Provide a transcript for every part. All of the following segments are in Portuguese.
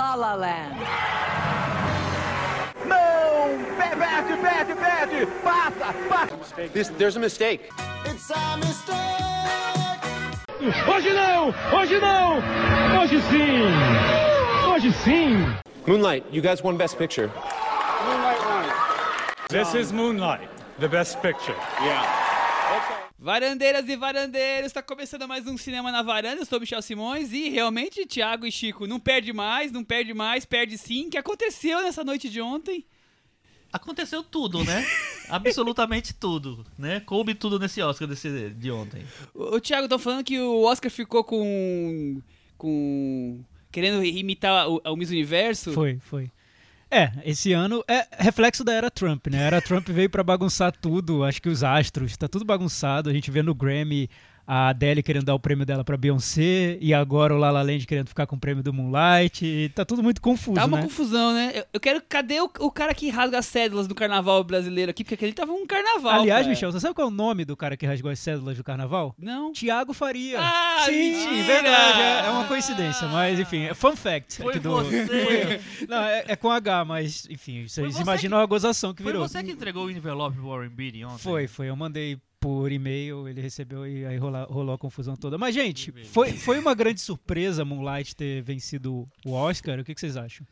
La La Land. Não! Perde, perde, perde! Passa, passa! This, there's a mistake. Hoje não! Hoje não! Hoje sim! Hoje sim! Moonlight, you guys won Best Picture. This is Moonlight, the best picture. Varandeiras e varandeiros, está começando mais um Cinema na Varanda, eu sou o Michel Simões e realmente Thiago e Chico não perde mais, não perde mais, perde sim. O que aconteceu nessa noite de ontem? Aconteceu tudo, né? Absolutamente tudo, né? Coube tudo nesse Oscar desse, de ontem. O, o Thiago tá falando que o Oscar ficou com. com. querendo imitar o, o Miss Universo. Foi, foi. É, esse ano é reflexo da era Trump, né? A era Trump veio pra bagunçar tudo, acho que os astros, tá tudo bagunçado. A gente vê no Grammy a Adele querendo dar o prêmio dela pra Beyoncé e agora o La La Land querendo ficar com o prêmio do Moonlight. E tá tudo muito confuso, Tá uma né? confusão, né? Eu, eu quero. Cadê o, o cara que rasga as cédulas do carnaval brasileiro aqui? Porque aquele tava um carnaval. Aliás, cara. Michel, você sabe qual é o nome do cara que rasgou as cédulas do carnaval? Não. Tiago Faria. Ah, Sim, mentira! verdade. É, é uma coincidência, mas enfim, é fun fact. Foi aqui do... você! Não, é, é com H, mas enfim, vocês você imaginam a gozação que Foi virou. você que entregou o envelope pro Warren Beatty ontem? Foi, foi. Eu mandei por e-mail, ele recebeu e aí rola- rolou a confusão toda. Mas, gente, foi, foi uma grande surpresa Moonlight ter vencido o Oscar. O que, que vocês acham?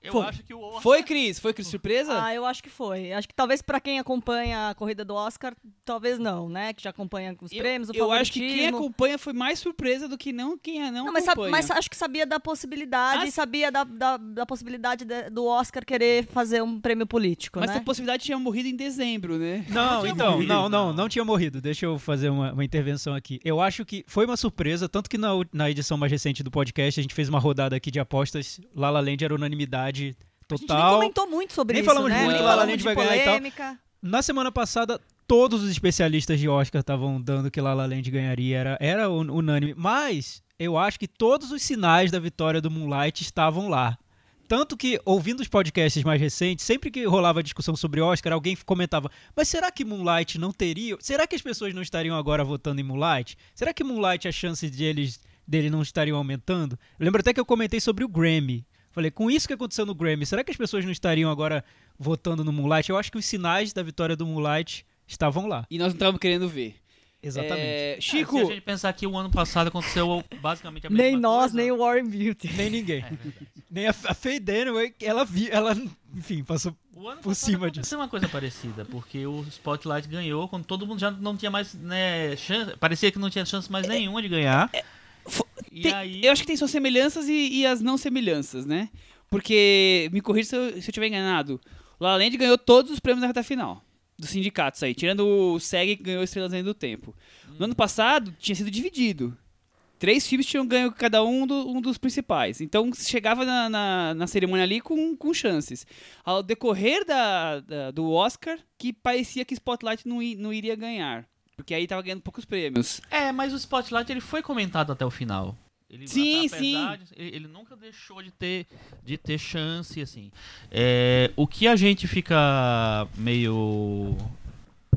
Eu Foi. acho que o Oscar... Foi, Cris? Foi, Cris, surpresa? Ah, eu acho que foi. Acho que talvez pra quem acompanha a corrida do Oscar, talvez não, né? Que já acompanha os eu, prêmios, o eu acho que quem acompanha foi mais surpresa do que não quem não, Não, mas, acompanha. mas acho que sabia da possibilidade, Ah, sabia da, da, da possibilidade de- do Oscar querer fazer um prêmio político, Mas né? essa possibilidade tinha morrido em dezembro, né? Não, então, morrido, não, não, não. tinha morrido. Deixa eu fazer uma, uma intervenção aqui. Eu acho que foi uma surpresa, tanto que na, na edição mais recente do podcast a gente fez uma rodada aqui de apostas. La La Land era unanimidade A gente total. comentou muito sobre Nem isso, falamos né? muito, Nem La La falamos Land de vai ganhar e tal. polêmica. Na semana passada, todos os especialistas de Oscar estavam dando que La La Land ganharia, era, era un- unânime. Mas eu acho que todos os sinais da vitória do Moonlight estavam lá. Tanto que, ouvindo os podcasts mais recentes, sempre que rolava discussão sobre Oscar, alguém comentava: Mas será que Moonlight não teria? Será que as pessoas não estariam agora votando em Moonlight? Será que Moonlight, a chance de eles, dele não estariam aumentando? Eu lembro até que eu comentei sobre o Grammy. Falei, com isso que aconteceu no Grammy, será que as pessoas não estariam agora votando no Moonlight? Eu acho que os sinais da vitória do Moonlight estavam lá. E nós não estávamos querendo ver. Exatamente. É, É, Chico, se a gente pensar que o ano passado aconteceu basicamente a mesma Nem nós, coisa. nem o Warren Beauty. Nem ninguém. Nem a, a Faye Dunaway, ela viu, ela, enfim, passou. O ano por cima disso. uma coisa parecida, porque o Spotlight ganhou quando todo mundo já não tinha mais, né, chance, parecia que não tinha chance mais nenhuma de ganhar. E tem- aí, eu acho que tem suas semelhanças e, e as não semelhanças, né? Porque, me corrija se eu, se eu estiver enganado, o La La Land ganhou todos os prêmios na reta final dos sindicatos aí, tirando o SEG que ganhou Estrelas Além do Tempo. No ano passado, tinha sido dividido. Três filmes tinham ganho cada um, do- um dos principais. Então, chegava na, na, na cerimônia ali com, com chances. Ao decorrer da, da- do Oscar, que parecia que Spotlight não, não iria ganhar. Porque aí tava ganhando poucos prêmios. É, mas o Spotlight ele foi comentado até o final. Ele, Sim, apesar sim. ele, ele nunca deixou de ter, de ter chance, assim. É, o que a gente fica meio...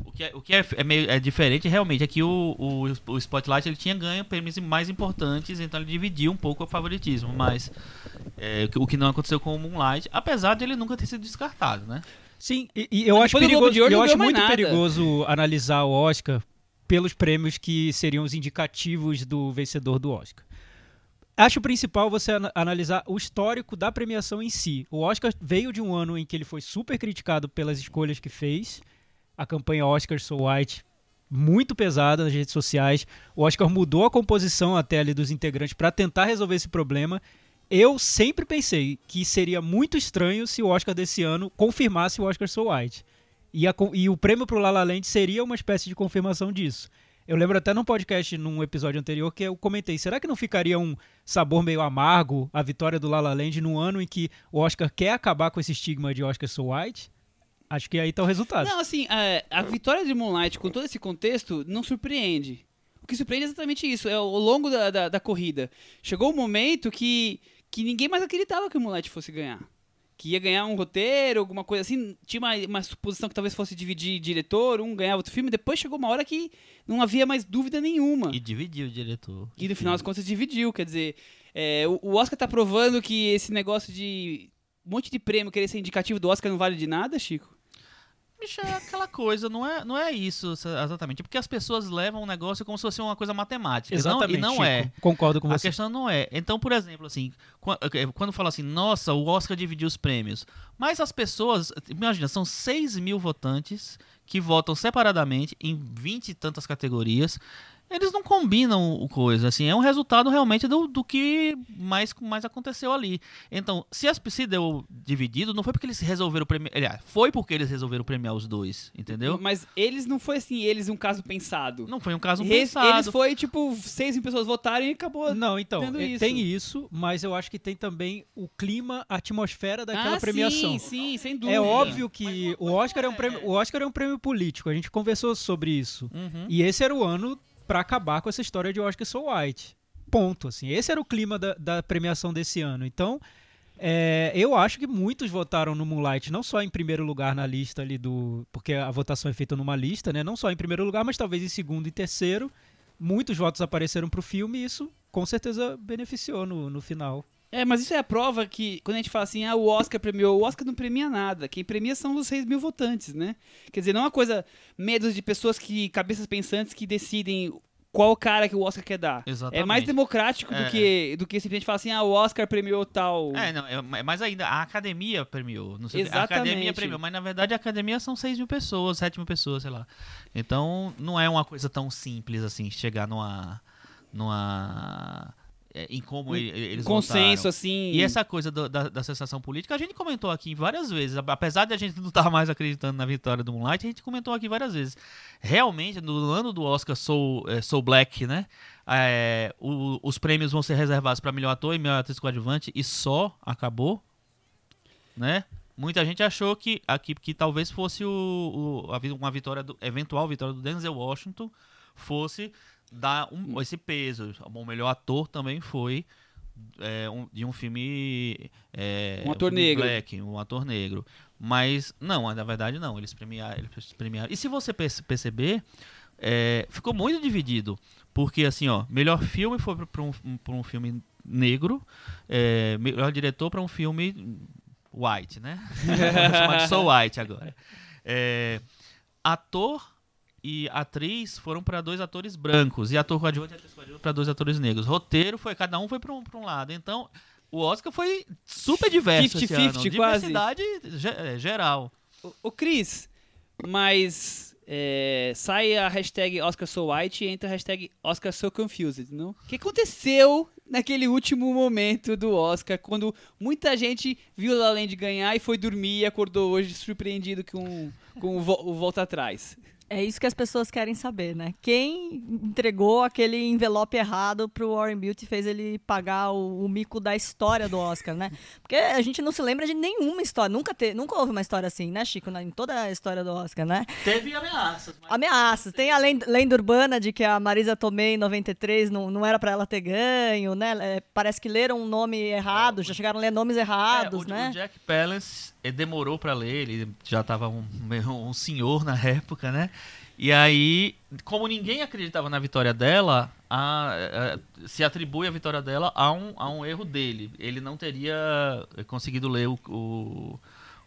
O que é, o que é, é meio é diferente realmente é que o, o, o Spotlight ele tinha ganho prêmios mais importantes, então ele dividiu um pouco o favoritismo, mas é, o que- não aconteceu com o Moonlight, apesar de ele nunca ter sido descartado, né? Sim, e, e eu acho depois do Globo perigoso, eu acho muito nada. perigoso analisar o Oscar pelos prêmios que seriam os indicativos do vencedor do Oscar. Acho principal você ana- analisar o histórico da premiação em si. O Oscar veio de um ano em que ele foi super criticado pelas escolhas que fez. A campanha Oscar So White muito pesada nas redes sociais. O Oscar mudou a composição até ali dos integrantes para tentar resolver esse problema. Eu sempre pensei que seria muito estranho se o Oscar desse ano confirmasse o Oscar So White. E, a e o prêmio pro La La Land seria uma espécie de confirmação disso. Eu lembro até num podcast, num episódio anterior, que eu comentei, será que não ficaria um sabor meio amargo a vitória do La La Land no ano em que o Oscar quer acabar com esse estigma de Oscar So White? Acho que aí tá o resultado. Não, assim, a, a vitória de Moonlight com todo esse contexto não surpreende. O que surpreende é exatamente isso, é ao longo da, da, da corrida. Chegou um momento que, que ninguém mais acreditava que o Moonlight fosse ganhar. Que ia ganhar um roteiro, alguma coisa assim. Tinha uma, uma suposição que talvez fosse dividir diretor, um ganhava outro filme. Depois chegou uma hora que não havia mais dúvida nenhuma. E dividiu o diretor. E no final das contas dividiu, quer dizer, É, o, o Oscar tá provando que esse negócio de um monte de prêmio querer ser indicativo do Oscar não vale de nada, Chico? Bicho, é aquela coisa, não é, não é isso exatamente. Porque as pessoas levam o negócio como se fosse uma coisa matemática. Exatamente. Não, e não é. Concordo com A você. questão não é. Então, por exemplo, assim, qua- eh, quando fala assim, nossa, o Oscar dividiu os prêmios. Mas as pessoas, imagina, são 6 mil votantes que votam separadamente em 20 e tantas categorias. Eles não combinam o coisa, assim, é um resultado realmente do, do que mais, mais aconteceu ali. Então, se, as, se deu dividido, não foi porque eles resolveram premiar. Aliás, foi porque eles resolveram premiar os dois, entendeu? Mas eles não foi assim, eles um caso pensado. Não foi um caso Eles, pensado. eles foi, tipo, seis mil pessoas votarem e acabou. Não, então, tendo eh, isso. tem isso, mas eu acho que tem também o clima, a atmosfera daquela ah, premiação. Sim, sim, sem dúvida. É óbvio que o Oscar é um prêmio, o Oscar é um prêmio político. A gente conversou sobre isso. Uhum. E esse era o ano pra acabar com essa história de Oscar So White. Ponto, assim. Esse era o clima da, da premiação desse ano. Então, é, eu acho que muitos votaram no Moonlight, não só em primeiro lugar na lista ali do. Porque a votação é feita numa lista, né? Não só em primeiro lugar, mas talvez em segundo e terceiro. Muitos votos apareceram pro filme e isso com certeza beneficiou no, no final. É, mas isso é a prova que, quando a gente fala assim, ah, o Oscar premiou, o Oscar não premia nada. Quem premia são os 6 mil votantes, né? Quer dizer, não é uma coisa, medos de pessoas que, cabeças pensantes que decidem qual cara que o Oscar quer dar. Exatamente. É mais democrático É. do que do que simplesmente falar assim, ah, o Oscar premiou tal. É, não, é, é mais ainda, a academia premiou. Não sei, a academia Exatamente. premiou, mas na verdade a academia são 6 mil pessoas, 7 mil pessoas, sei lá. Então não é uma coisa tão simples assim, chegar numa. numa. É, em como ele- eles consenso, votaram. assim. E essa coisa do- da, da sensação política, a gente comentou aqui várias vezes. Apesar de a gente não estar mais acreditando na vitória do Moonlight, a gente comentou aqui várias vezes. Realmente, no ano do Oscar Soul, é, Soul Black, né? é, o- os prêmios vão ser reservados para melhor ator e melhor atriz coadjuvante e só acabou, né? Muita gente achou que aqui que talvez fosse o, o- uma vitória do, eventual vitória do Denzel Washington fosse dar um- esse peso. O melhor ator também foi é, um- de um filme é, Um ator negro. black, um ator negro. Mas não, na verdade não. Eles premiaram, eles premiaram. E se você perce- perceber, é, ficou muito dividido, porque assim, ó, melhor filme foi para um, pra um filme negro, é, melhor diretor para um filme white, né? Vou chamar de So White agora. É, ator e atriz foram para dois atores brancos e ator coadjuvante e atriz coadjuvante para dois atores negros. Roteiro foi cada um foi para um, pra um lado. Então o Oscar foi super diverso esse 50-50 ano. quase. Diversidade é, geral. Ô, ô, Cris, mas é, sai a hashtag Oscar So White e entra a hashtag Oscar So Confused, não? O que aconteceu naquele último momento do Oscar, quando muita gente viu La Land ganhar e foi dormir e acordou hoje surpreendido com, com o, vo- o Volta Atrás? É isso que as pessoas querem saber, né? Quem entregou aquele envelope errado pro Warren Beatty e fez ele pagar o, o mico da história do Oscar, né? Porque a gente não se lembra de nenhuma história. Nunca, te, nunca houve uma história assim, né, Chico? Na- Em toda a história do Oscar, né? Teve ameaças, mas Ameaças. Tem a lenda, urbana de que a Marisa Tomei, em 93, não, não era pra ela ter ganho, né? É, parece que leram um nome errado, já chegaram a ler nomes errados, É, o, né? o Jack Palance eh, demorou pra ler, ele já estava um, um senhor na época, né? E aí, como ninguém acreditava na vitória dela, a- a- se atribui a vitória dela a um, a um erro dele. Ele não teria eh, conseguido ler o, o,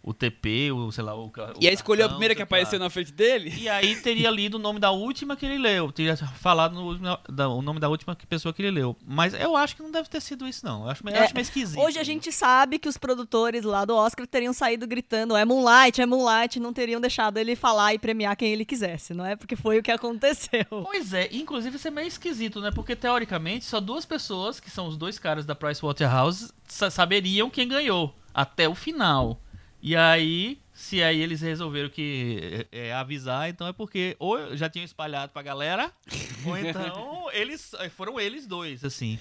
o TP, o, sei lá, o o E aí escolheu a primeira que apareceu na frente dele? E aí teria lido o nome da última que ele leu. Teria falado no da- o nome da última pessoa que ele leu. Mas eu acho que não deve ter sido isso, não. Eu acho, eu É, acho meio esquisito. Hoje a gente sabe que os produtores lá do Oscar teriam saído gritando é Moonlight, é Moonlight, não teriam deixado ele falar e premiar quem ele quisesse, não é? Porque foi o que aconteceu. Pois é, inclusive isso é meio esquisito, né? Porque teoricamente só duas pessoas, que são os dois caras da Pricewaterhouse, sa saberiam quem ganhou até o final. E aí, se aí eles resolveram que é, é, avisar, então é porque ou já tinham espalhado pra galera, ou então eles foram eles dois, assim.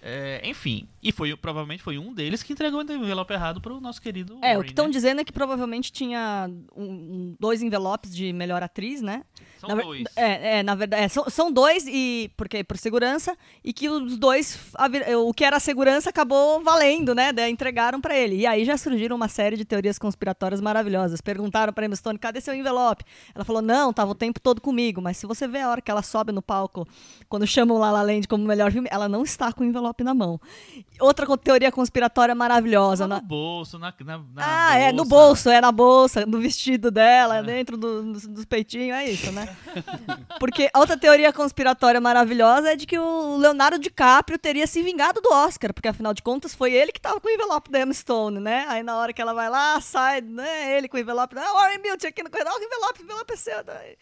É, enfim, e foi provavelmente foi um deles que entregou o envelope errado pro nosso querido É, o Warren, que estão né? dizendo é que provavelmente tinha um- dois envelopes de melhor atriz, né? São Na dois. É, é, na verdade, é, são, são dois e porque por segurança e que os dois a o que era segurança acabou valendo, né? Daí entregaram pra ele. E aí já surgiram uma série de teorias conspiratórias maravilhosas. Perguntaram pra Emma Stone, cadê seu envelope? Ela falou: "Não, tava o tempo todo comigo". Mas se você vê a hora que ela sobe no palco, quando chamam La La Land como o melhor filme, ela não está com o envelope na mão. Outra teoria conspiratória maravilhosa, Tá na- no bolso, na, na, na ah, é, no bolso, é na bolsa, no vestido dela, dentro do- dos, dos peitinhos, é isso, né? Porque outra teoria conspiratória maravilhosa é de que o Leonardo DiCaprio teria se vingado do Oscar, porque afinal de contas foi ele que tava com o envelope da Emma Stone, né? Aí na hora que ela vai lá, sai, né, ele com o envelope, ah, Warren Beauty aqui no corredor, o envelope, o envelope é seu. daí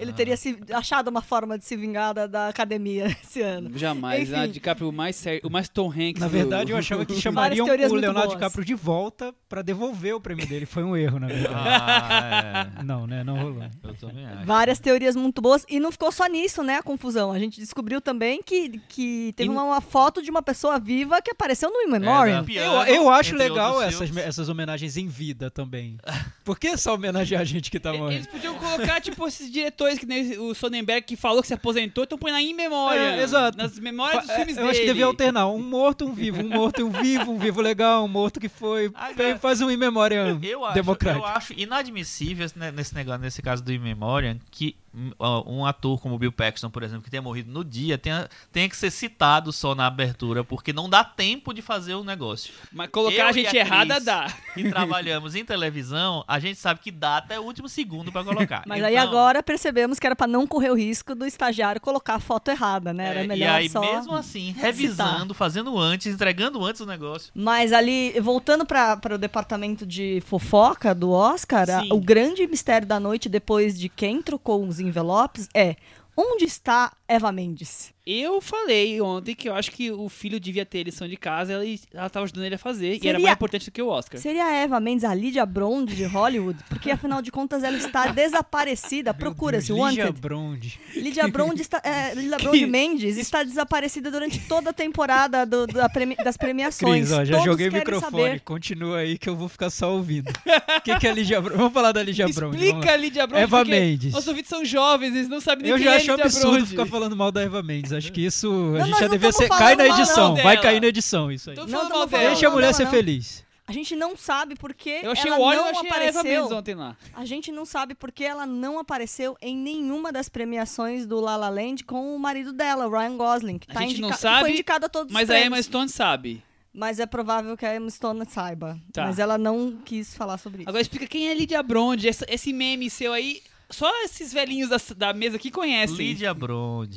Ele teria se achado uma forma de se vingar da, da academia esse ano. Jamais. Enfim. A DiCaprio o mais sério, o mais Tom Hanks. Na do- verdade, eu achava que chamariam o Leonardo boas. DiCaprio de volta pra devolver o prêmio dele. Foi um erro, na verdade. Ah, é. Não, né? Não rolou. Eu também acho. Várias teorias muito boas. E não ficou só nisso, né, a confusão. A gente descobriu também que, que teve E- uma, uma foto de uma pessoa viva que apareceu no In Memoriam. É, Eu, eu acho legal essas, essas homenagens em vida também. Por que só homenagear a gente que tá Eles morrendo? podiam colocar, tipo, esses diretores que nem o Sonnenberg que falou que se aposentou, então põe na in memória. É, exato. Nas memórias dos É, filmes eu dele. acho que devia alternar. Um morto, um vivo. Um morto e um vivo. Um vivo legal. Um morto que foi. Agora- Faz um in memória Eu acho, democrático. eu acho inadmissível nesse negócio, nesse caso do In Memoriam, que um ator como o Bill Paxton, por exemplo, que tenha morrido no dia, tenha, tenha que ser citado só na abertura, porque não dá tempo de fazer o negócio. Mas colocar Eu a e gente Cris, errada dá. Que trabalhamos em televisão, a gente sabe que dá até o último segundo pra colocar. Mas aí Então, agora percebemos que era pra não correr o risco do estagiário colocar a foto errada, né? Era é, melhor e aí, só. mesmo assim, revisando, fazendo antes, entregando antes o negócio. Mas ali, voltando para o departamento de fofoca do Oscar, a- Sim. o grande mistério da noite, depois de quem trocou os envelopes, é onde está Eva Mendes? Eu falei ontem que eu acho que o filho devia ter lição de casa ela, ela tava ajudando ele a fazer. E era Seria- mais importante do que o Oscar. Seria a Eva Mendes a Lydia Brond de Hollywood? Porque, afinal de contas, ela está desaparecida. Procura-se, Wanted. Brond. Lydia Brond, está, é, Lydia Brond Mendes está desaparecida durante toda a temporada do- da premi- das premiações. Cris, ó, já Todos joguei o microfone. saber. Continua aí que eu vou ficar só ouvindo. O que, que é Lígia Brond? Vamos falar da Brond. vamos Explica a Lídia Brond. Eva Mendes. Nossos ouvintes são jovens, eles não sabem nem Eu quem já é acho Lídia absurdo Brond. ficar falando mal da Eva Mendes. Acho que isso a Não, gente nós já devia ser. Cai na edição. Vai cair na edição isso aí. Tô Não, mal dela. Deixa a mulher ser não. feliz. A gente não sabe porque Eu achei ela o óleo, não eu achei a apareceu. ontem lá. A gente não sabe porque ela não apareceu em nenhuma das premiações do La La Land com o marido dela, o Ryan Gosling, que A tá gente não indica- que sabe, foi indicado a todos Mas os a. Emma Stone sabe. Mas é provável que a Emma Stone saiba. Tá. Mas ela não quis falar sobre isso. Agora explica quem é Lídia Brond. Essa- esse meme seu aí, só esses velhinhos da, da mesa aqui conhecem. Lídia Brond,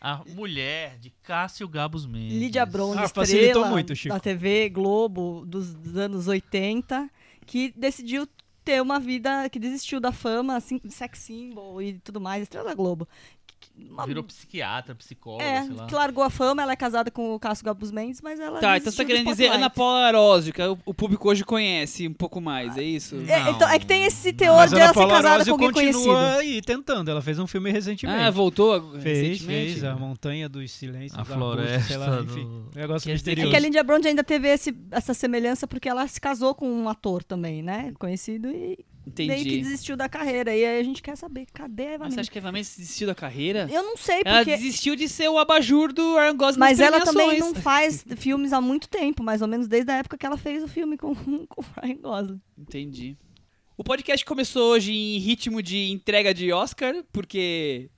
a mulher de Cássio Gabos Mendes. Lídia Brond, Ah, facilitou estrela muito, Chico. da TV Globo dos, dos anos 80, que decidiu ter uma vida, que desistiu da fama, assim, sex symbol e tudo mais, estrela da Globo. Uma- Virou psiquiatra, psicóloga, é, sei lá. que largou a fama, ela é casada com o Cássio Gabus Mendes, mas ela Tá, então você tá querendo dizer. Ana Paula Arósio, que o, o público hoje conhece um pouco mais, é isso? É, então, é que tem esse teor Mas de ela ser casada Arósio com alguém continua conhecido. aí tentando. Ela fez um filme recentemente. Ah, voltou Fez, recentemente? fez. A Montanha dos Silêncios. A sei lá, floresta enfim. do- Um negócio que É misterioso. que a Lindia Brond ainda teve esse- essa semelhança porque ela se casou com um ator também, né? Conhecido e meio que Entendi. desistiu da carreira. E aí a gente quer saber, cadê a Eva Mas você Mendes? acha que a Eva Mendes desistiu da carreira? Eu não sei, Ela porque... desistiu de ser o abajur do Ryan Gosling Mas ela também não faz filmes há muito tempo, mais ou menos desde a época que ela fez o filme com, com o Ryan Gosling. Entendi. O podcast começou hoje em ritmo de entrega de Oscar, porque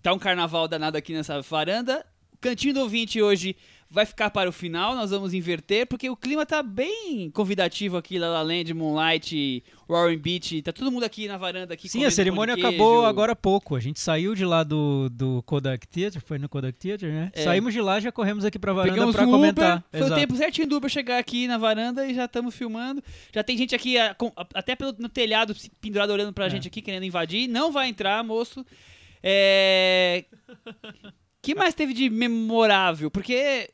tá um carnaval danado aqui nessa varanda. O Cantinho do Ouvinte hoje vai ficar para o final, nós vamos inverter, porque o clima tá bem convidativo aqui, La La Land, Moonlight, Warren Beach, tá todo mundo aqui na varanda aqui Sim, a cerimônia acabou agora há pouco. A gente saiu de lá do, do Kodak Theater, foi no Kodak Theater, né? É. Saímos de lá, já corremos aqui pra varanda pra um comentar. Uber, foi Exato. o tempo certinho do Uber chegar aqui na varanda e já estamos filmando. Já tem gente aqui, a- com- a- até pelo, no telhado, pendurado olhando pra É. gente aqui, querendo invadir. Não vai entrar, moço. É... que mais teve de memorável? Porque,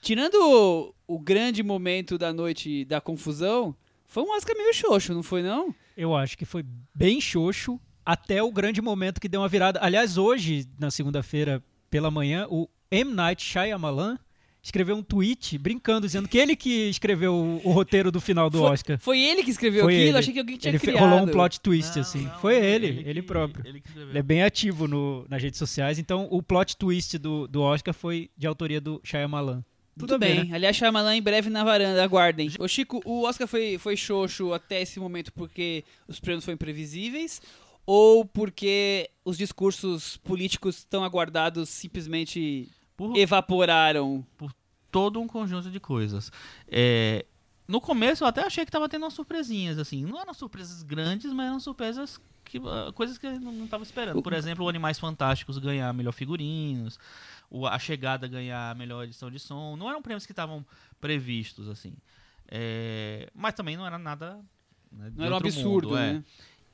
tirando o, o grande momento da noite da confusão, foi um Oscar meio xoxo, não foi não? Eu acho que foi bem xoxo até o grande momento que deu uma virada. Aliás, hoje, na segunda-feira pela manhã, o M. Night Shyamalan, escreveu um tweet brincando, dizendo que ele que escreveu o, o roteiro do final do Foi, Oscar. foi ele que escreveu Foi aquilo? ele. Achei que alguém tinha Ele criado. rolou um plot twist, Não, assim. não, Foi não, ele, ele, que- próprio. Ele que escreveu. Ele é bem ativo no, nas redes sociais, então o plot twist do, do Oscar foi de autoria do Shyamalan. Tudo a ver, bem. né? Aliás, Shyamalan em breve na varanda, aguardem. Ô Chico, o Oscar foi, foi xoxo até esse momento porque os prêmios foram imprevisíveis ou porque os discursos políticos tão aguardados simplesmente Por evaporaram? todo um conjunto de coisas. É, no começo eu até achei que tava tendo umas surpresinhas, assim. Não eram surpresas grandes, mas eram surpresas que. ah, coisas que eu não, tava esperando. Por exemplo, o Animais Fantásticos ganhar melhor figurinos, A Chegada ganhar melhor edição de som. Não eram prêmios que estavam previstos, assim. É, mas também não era nada. né, Não era um absurdo, mundo, é. né?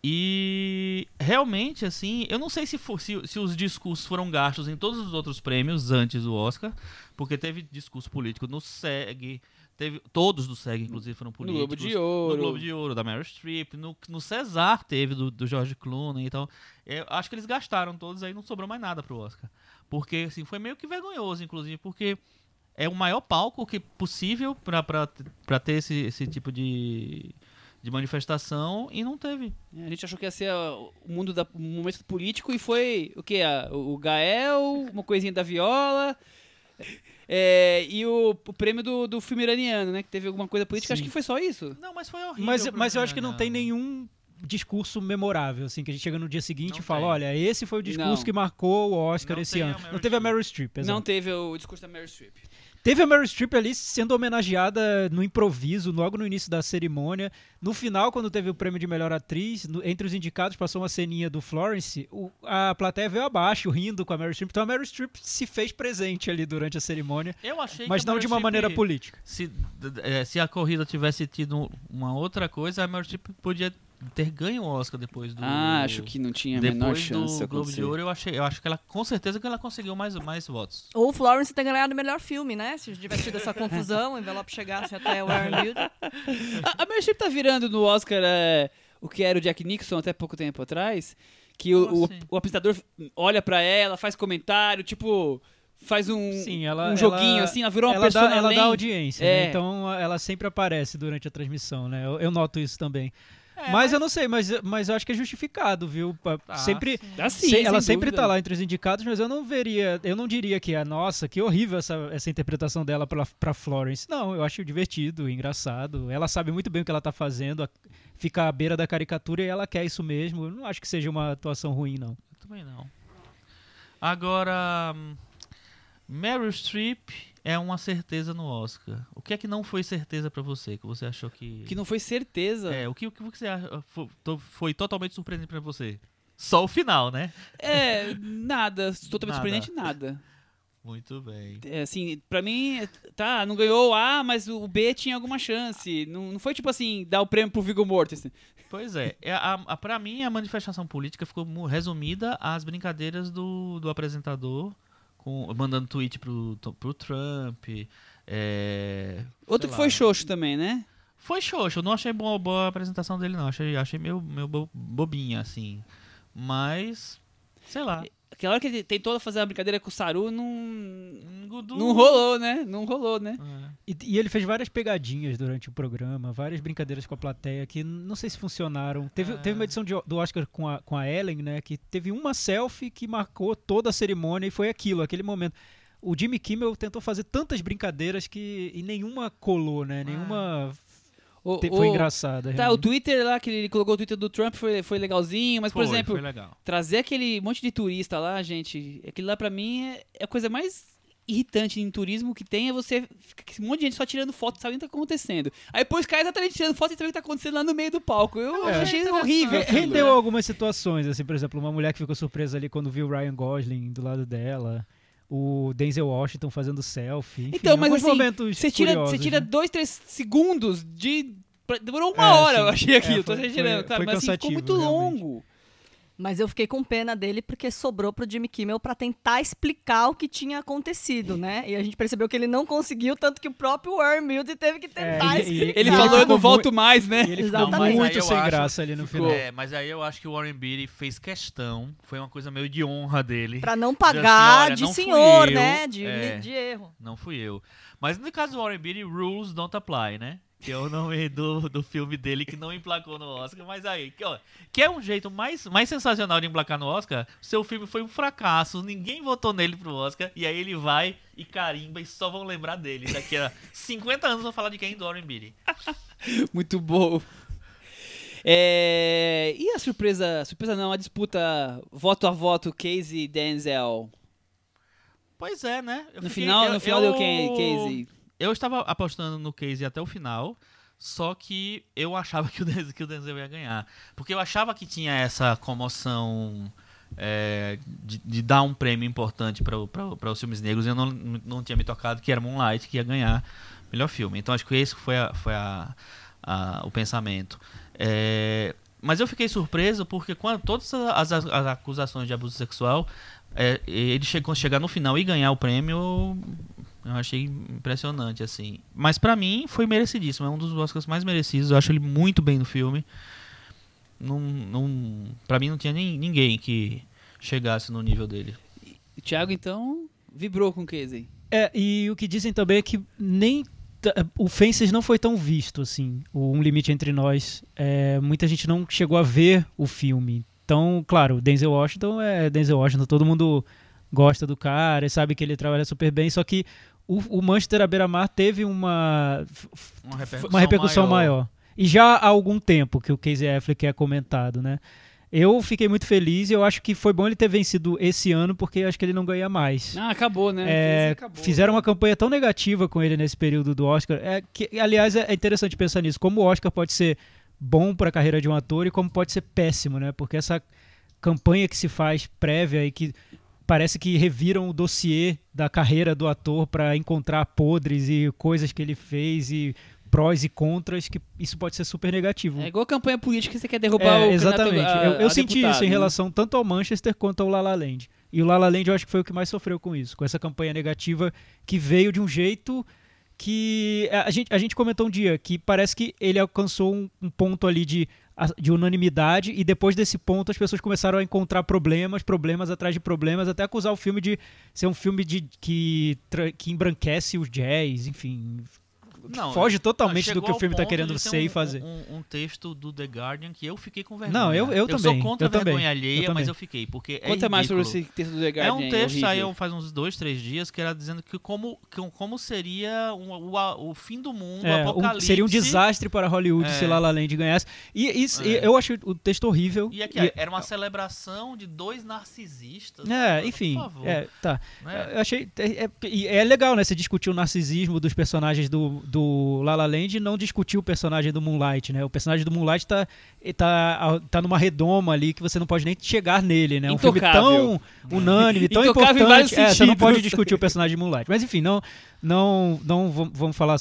E realmente, assim, eu não sei se, for- se, se os discursos foram gastos em todos os outros prêmios antes do Oscar, porque teve discurso político no SEG, teve, todos do SEG, inclusive, foram No políticos. Globo de Ouro. No Globo de Ouro, da Meryl Streep, no, no César teve do, do George Clooney, então eu acho que eles gastaram todos aí, não sobrou mais nada pro Oscar. Porque, assim, foi meio que vergonhoso, inclusive, porque é o maior palco que possível pra ter esse, esse tipo de, de manifestação e não teve. A gente achou que ia ser o mundo da, o momento político e foi o que? O Gael, uma coisinha da viola. É, e o, o prêmio do, do filme iraniano, né? Que teve alguma coisa política. Acho Sim. que foi só isso. Não, mas foi horrível. Mas, mas eu acho que não tem nenhum discurso memorável, assim, que a gente chega no dia seguinte Não e fala, tem. olha, esse foi o discurso Não. que marcou o Oscar Não esse ano. Não teve a. Meryl Streep, exato. Não teve o discurso da Meryl Streep. Teve a Meryl Streep ali sendo homenageada no improviso, logo no início da cerimônia. No final, quando teve o prêmio de melhor atriz, no- entre os indicados passou uma ceninha do Florence, o- a plateia veio abaixo, rindo com a Meryl Streep. Então a Meryl Streep se fez presente ali durante a cerimônia, Eu achei mas não de uma Streep, maneira política. Se, eh, se a corrida tivesse tido uma outra coisa, a Meryl Streep podia ter ganho o Oscar depois do. Ah, acho que não tinha a menor depois chance. do Globo de. Ouro, eu achei, eu acho que ela com certeza que ela conseguiu mais, mais votos. Ou Florence ter ganhado o melhor filme, né? Se tivesse tido essa confusão, o envelope chegasse até o Aaron Beauty. A, a Meryl Streep tá virando no Oscar é, o que era o Jack Nixon até pouco tempo atrás. Que o, Como o, assim? o apresentador olha pra ela, faz comentário, tipo, faz um, Sim, ela, um joguinho ela- assim, ela virou uma ela pessoa dá, ela além. dá audiência, É. né? então ela sempre aparece durante a transmissão, né? Eu, eu noto isso também. É, mas, eu não sei, mas, mas eu acho que é justificado, viu? Tá, sempre, sim. Assim, se- ela sempre dúvida. tá lá entre os indicados, mas eu não veria, eu não diria que é, nossa, que horrível essa, essa interpretação dela pra, pra Florence. Não, eu acho divertido, engraçado. Ela sabe muito bem o que ela tá fazendo, a- fica à beira da caricatura e ela quer isso mesmo. Eu não acho que seja uma atuação ruim, não. Eu também não. Agora, hum, Meryl Streep é uma certeza no Oscar. O que é que não foi certeza pra você? Que você achou que. Que não foi certeza. É, o que, o que você acha, foi, to- foi totalmente surpreendente pra você? Só o final, né? É, nada. Totalmente Nada. surpreendente, nada. Muito bem. É, assim, pra mim, tá, não ganhou o A, mas o B tinha alguma chance. Não, não foi tipo assim, dar o prêmio pro Viggo Mortensen. Pois é, é a, a, pra mim a manifestação política ficou resumida às brincadeiras do, do apresentador, com, mandando tweet pro, pro Trump. é, Outro que foi lá. xoxo também, né? Foi xoxo, eu não achei boa, boa a apresentação dele, não. Achei, achei meio, meio bo- bobinha, assim. Mas, sei lá. Aquela hora que ele tentou fazer a brincadeira com o Saru, não, Gudu- não rolou, né? Não rolou, né? É. E, e ele fez várias pegadinhas durante o programa, várias brincadeiras com a plateia que não sei se funcionaram. Teve, É. teve uma edição de- do Oscar com a, com a Ellen, né? Que teve uma selfie que marcou toda a cerimônia e foi aquilo, aquele momento. O Jimmy Kimmel tentou fazer tantas brincadeiras que e nenhuma colou, né? Nenhuma O- foi o- engraçada. Tá, o. Twitter lá, que ele colocou o Twitter do Trump foi, foi legalzinho, mas, por Foi, exemplo, foi legal. trazer aquele monte de turista lá, gente, aquilo lá pra mim é, é a coisa mais irritante em turismo que tem, é você ficar com esse monte de gente só tirando foto, sabe o que tá acontecendo. Aí depois cai exatamente tirando foto e sabe o que tá acontecendo lá no meio do palco. Eu É. achei horrível. Re- aquilo. Rendeu algumas situações, assim, por exemplo, uma mulher que ficou surpresa ali quando viu o Ryan Gosling do lado dela, o Denzel Washington fazendo selfie. Enfim, Então, mas assim, momentos Você tira, curiosos, você tira né? dois, três segundos de. Demorou uma É, hora, sim. eu achei aquilo. É, tô foi- foi- cara, foi mas assim, ficou muito realmente. longo. Mas eu fiquei com pena dele porque sobrou pro Jimmy Kimmel pra tentar explicar o que tinha acontecido, né? E a gente percebeu que ele não conseguiu, tanto que o próprio Warren Mills teve que tentar e- explicar. Ele falou, eu não volto mais, né? E ele ficou Exatamente. muito sem acho- graça ali no final. É, mas aí eu acho que o Warren Beatty fez questão, foi uma coisa meio de honra dele. Pra não assim, pagar de não fui senhor, eu, né? De, é. de erro. Não fui eu. Mas no caso do Warren Beatty, rules don't apply, né? Que é o nome do, do filme dele que não emplacou no Oscar. Mas aí, que, ó, que é um jeito mais, mais sensacional de emplacar no Oscar. Seu filme foi um fracasso, ninguém votou nele pro Oscar. E aí ele vai e carimba e só vão lembrar dele. Daqui a 50 anos vão falar de quem? Do Warren Beatty. Muito bom. É, E a surpresa, surpresa não, a disputa voto a voto Casey e Denzel. Pois é, né? Eu No fiquei- final, eu- no final eu- deu quem, Casey? Eu estava apostando no Casey até o final, só que eu achava que o Denzel, que o Denzel ia ganhar. Porque eu achava que tinha essa comoção é, de, de dar um prêmio importante para os filmes negros. e Eu não, não tinha me tocado que era Moonlight que ia ganhar melhor filme. Então acho que esse foi, a- foi a- a- o pensamento. É, mas eu fiquei surpreso porque quando todas as, as- acusações de abuso sexual, é, ele chegou chegar no final e ganhar o prêmio, eu achei impressionante, assim. Mas pra mim foi merecidíssimo. É um dos Oscars mais merecidos. Eu acho ele muito bem no filme. Não, não, pra mim não tinha nem, ninguém que chegasse no nível dele. O Thiago, então, vibrou com o Casey. É, e o que dizem também é que nem t- o Fences não foi tão visto assim, o Um Limite Entre Nós. É, muita gente não chegou a ver o filme. Então, claro, Denzel Washington é Denzel Washington, todo mundo gosta do cara, sabe que ele trabalha super bem, só que o, o Manchester à beira-mar teve uma, Uma repercussão, uma repercussão maior. E já há algum tempo que o Casey Affleck é comentado, né? Eu fiquei muito feliz e eu acho que foi bom ele ter vencido esse ano, porque acho que ele não ganha mais. Ah, acabou, né? É, acabou. fizeram uma campanha tão negativa com ele nesse período do Oscar. É, que, aliás, é interessante pensar nisso. Como o Oscar pode ser bom para a carreira de um ator e como pode ser péssimo, né? Porque essa campanha que se faz prévia e que parece que reviram o dossiê da carreira do ator para encontrar podres e coisas que ele fez e prós e contras, que isso pode ser super negativo. É igual a campanha política que você quer derrubar É, o exatamente. a- eu eu a senti deputado, isso em né? relação tanto ao Manchester quanto ao La La Land. E o La La Land eu acho que foi o que mais sofreu com isso, com essa campanha negativa que veio de um jeito que a gente, a gente comentou um dia que parece que ele alcançou um, um ponto ali de, de unanimidade e depois desse ponto as pessoas começaram a encontrar problemas, problemas atrás de problemas, até acusar o filme de ser um filme de, que, que embranquece os jazz, enfim. Não, foge totalmente do que o filme está querendo ser e um- fazer. Um, um texto do The Guardian que eu fiquei com vergonha. Não, eu- eu sou também, contra eu também, vergonha eu alheia, mas também. eu fiquei, porque é Conta mais sobre esse texto do The É Guardian. um texto, horrível. saiu faz uns dois, três dias, que era dizendo que como, que- como seria um- o, a- o fim do mundo, o É, um- apocalipse. seria um desastre para Hollywood É. se La La Land ganhasse. E, isso- e É. eu acho o texto horrível. E aqui, E- era uma celebração de dois narcisistas. É, Por enfim. favor. É, tá. né? Eu achei. É, é- e é legal, né? Você discutir o narcisismo dos personagens do, do La La Land e não discutir o personagem do Moonlight, né? O personagem do Moonlight tá, tá, tá numa redoma ali que você não pode nem chegar nele, né? Um filme tão unânime, tão Intocável importante. É, você não pode discutir o personagem de Moonlight. Mas enfim, não, não, não vam- vamos falar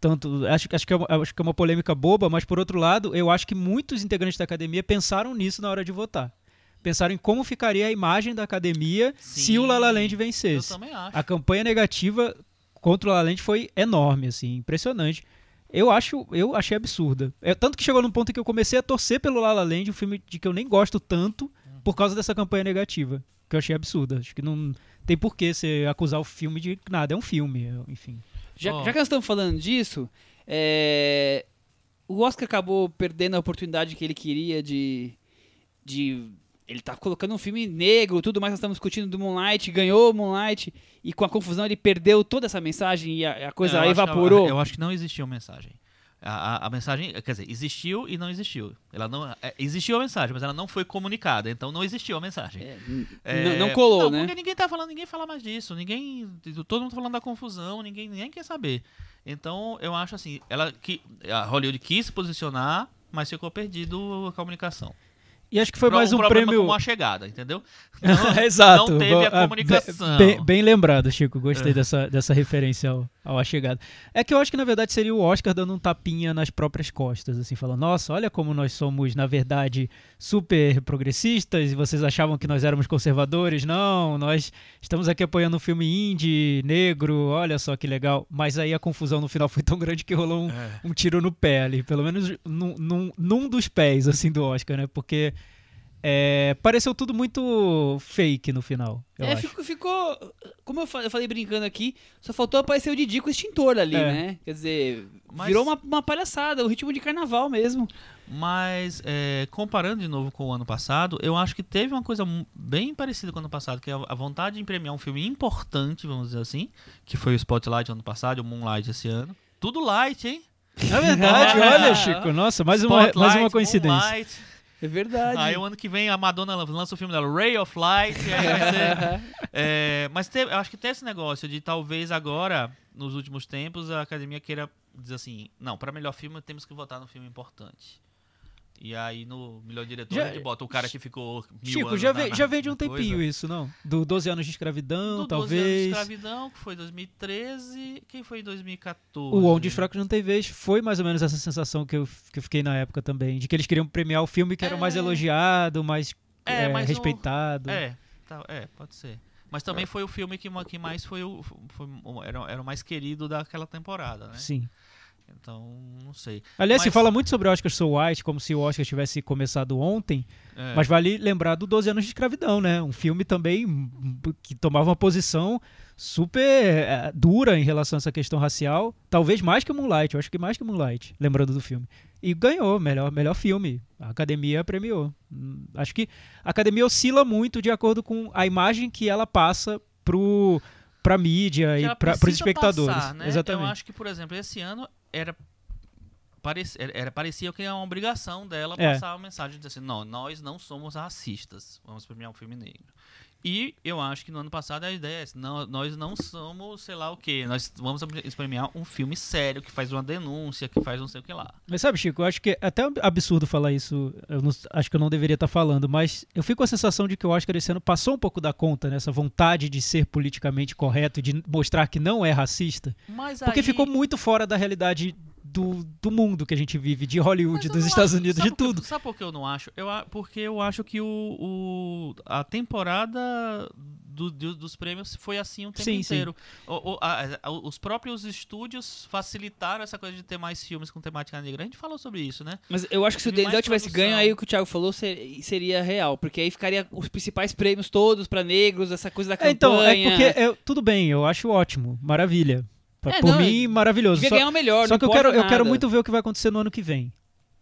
tanto. Acho, acho, que é uma, acho que é uma polêmica boba, mas por outro lado, eu acho que muitos integrantes da academia pensaram nisso na hora de votar. Pensaram em como ficaria a imagem da academia se Sim, o La La Land Eu vencesse. também acho. A campanha negativa contra o La La Land foi enorme, assim, impressionante. Eu acho, eu achei absurda. É, tanto que chegou num ponto em que eu comecei a torcer pelo La La Land, um filme de que eu nem gosto tanto, por causa dessa campanha negativa, que eu achei absurda. Acho que não tem por que você acusar o filme de nada, é um filme, enfim. Já, Ó. já que nós estamos falando disso, é, o Oscar acabou perdendo a oportunidade que ele queria de. de ele tá colocando um filme negro, tudo mais, nós estamos discutindo do Moonlight, ganhou o Moonlight, e com a confusão ele perdeu toda essa mensagem e a, a coisa É, eu que- evaporou. eu acho que não existiu mensagem. A, a- a mensagem, quer dizer, existiu e não existiu. Ela não é, existiu a mensagem, mas ela não foi comunicada, então não existiu a mensagem. É, É, não, não colou, não, né? Porque ninguém tá falando, ninguém fala mais disso, ninguém, todo mundo tá falando da confusão, ninguém nem quer saber. Então, eu acho assim, ela que a Hollywood quis se posicionar, mas ficou perdido a comunicação. E acho que foi mais um problema prêmio. com uma chegada, entendeu? Exato. Não teve a ah, comunicação. Bem, bem lembrado, Chico. Gostei É. dessa, dessa referência ao A Chegada. É que eu acho que na verdade seria o Oscar dando um tapinha nas próprias costas, assim, falando: nossa, olha como nós somos, na verdade, super progressistas e vocês achavam que nós éramos conservadores. Não, nós estamos aqui apoiando um filme indie, negro, olha só que legal. Mas aí a confusão no final foi tão grande que rolou um, É. um tiro no pé ali, pelo menos num, num, num dos pés, assim, do Oscar, né? Porque. É, pareceu tudo muito fake no final, eu é, acho. ficou, ficou- Como eu fa- eu falei brincando aqui, só faltou aparecer o Didi com o extintor ali, É. né? Quer dizer, Mas- virou uma, uma palhaçada, o ritmo de carnaval mesmo. Mas, é, comparando de novo com o ano passado, eu acho que teve uma coisa bem parecida com o ano passado, que é a vontade de premiar um filme importante, vamos dizer assim, que foi o Spotlight ano passado, o Moonlight esse ano. Tudo light, hein? É verdade, olha, Chico. Nossa, mais uma, mais uma coincidência. Moonlight. É verdade. Aí o ano que vem a Madonna lança o filme dela, Ray of Light. e aí vai ser- É, mas teve- eu acho que tem esse negócio de talvez agora, nos últimos tempos, a academia queira dizer assim: não, para melhor filme temos que votar no filme importante. E aí no melhor diretor Já- a gente bota o cara que ficou mil Chico, já, na- já vem de um tempinho coisa. isso, não? Do 12 anos de escravidão, Do 12 anos de talvez. escravidão, que foi 2013. Quem foi em 2014? O Onde os Fracos Não Tem Vez foi mais ou menos essa sensação que eu, que eu fiquei na época também. De que eles queriam premiar o filme que era o mais É. elogiado, mais É, é, mas o- respeitado. É, tá- é, pode ser. Mas também foi o filme que, que mais foi o. Foi, era, era o mais querido daquela temporada, né? Sim. Então, não sei. Aliás, se Mas- fala muito sobre Oscar So White, como se o Oscar tivesse começado ontem, É. mas vale lembrar do 12 anos de escravidão, né? Um filme também que tomava uma posição super eh, dura em relação a essa questão racial, talvez mais que Moonlight, eu acho que mais que Moonlight, lembrando do filme. E ganhou, melhor, melhor filme. A academia premiou. Hum, Acho que a academia oscila muito de acordo com a imagem que ela passa pro, pra mídia que e para os espectadores. passar, né? Exatamente. Eu acho que, por exemplo, esse ano era. Parece, era, era- parecia que era uma obrigação dela É. passar a mensagem de assim, não, nós não somos racistas, vamos premiar um filme negro. E eu acho que no ano passado a ideia é essa, não, nós não somos, sei lá o que, nós vamos premiar um filme sério, que faz uma denúncia, que faz não sei o que lá. Mas sabe, Chico, eu acho que é até absurdo falar isso. Eu não- acho que eu não deveria estar falando, mas eu fico com a sensação de que o Oscar esse ano passou um pouco da conta nessa vontade de ser politicamente correto e de mostrar que não é racista. Mas Porque aí- ficou muito fora da realidade do, do mundo que a gente vive, de Hollywood, dos Estados acho- Unidos, de por que- tudo. Sabe por que eu não acho? Eu, porque eu acho que o, o- a temporada do- do- dos prêmios foi assim o tempo Sim, sim. inteiro. O- o- a- a- os próprios estúdios facilitaram essa coisa de ter mais filmes com temática negra. A gente falou sobre isso, né? Mas eu acho que se o Denzel tivesse produção. ganho, aí o que o Thiago falou ser- seria real. Porque aí ficaria os principais prêmios todos pra negros, essa coisa da É, campanha. então, é porque eu- tudo bem, eu acho ótimo, maravilha. É, Por não, mim, maravilhoso. Só- ganhar o melhor, Só que eu quero, eu quero muito ver o que vai acontecer no ano que vem.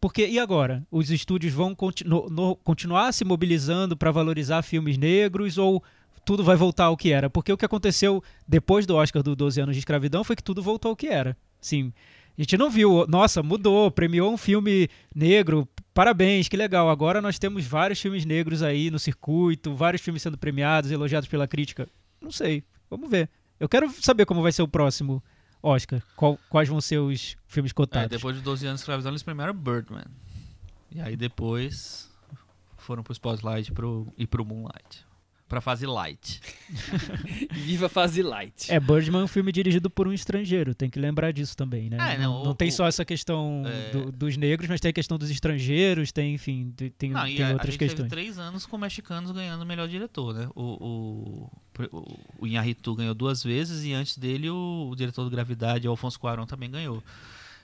Porque, e agora? Os estúdios vão continu- no- continuar se mobilizando para valorizar filmes negros ou tudo vai voltar ao que era? Porque o que aconteceu depois do Oscar do 12 anos de escravidão foi que tudo voltou ao que era. Sim. A gente não viu, nossa, mudou, premiou um filme negro, parabéns, que legal. Agora nós temos vários filmes negros aí no circuito, vários filmes sendo premiados, elogiados pela crítica. Não sei, vamos ver. Eu quero saber como vai ser o próximo Oscar, qual- quais vão ser os filmes É, cotados. depois de 12 anos de escravidão, eles premiaram Birdman. E aí depois foram pro Spotlight pro, e pro Moonlight. Pra fase light. Viva a fase light. É, Birdman é um filme dirigido por um estrangeiro, tem que lembrar disso também, né? É, não, não o- tem só essa questão é. do- dos negros, mas tem a questão dos estrangeiros, tem, enfim, tem, Não, tem a, a outras gente questões. teve três anos com mexicanos ganhando o melhor diretor, né? O, o, o, o Inharritu ganhou duas vezes e antes dele o, o diretor do Gravidade, o Alfonso Cuarón, também ganhou.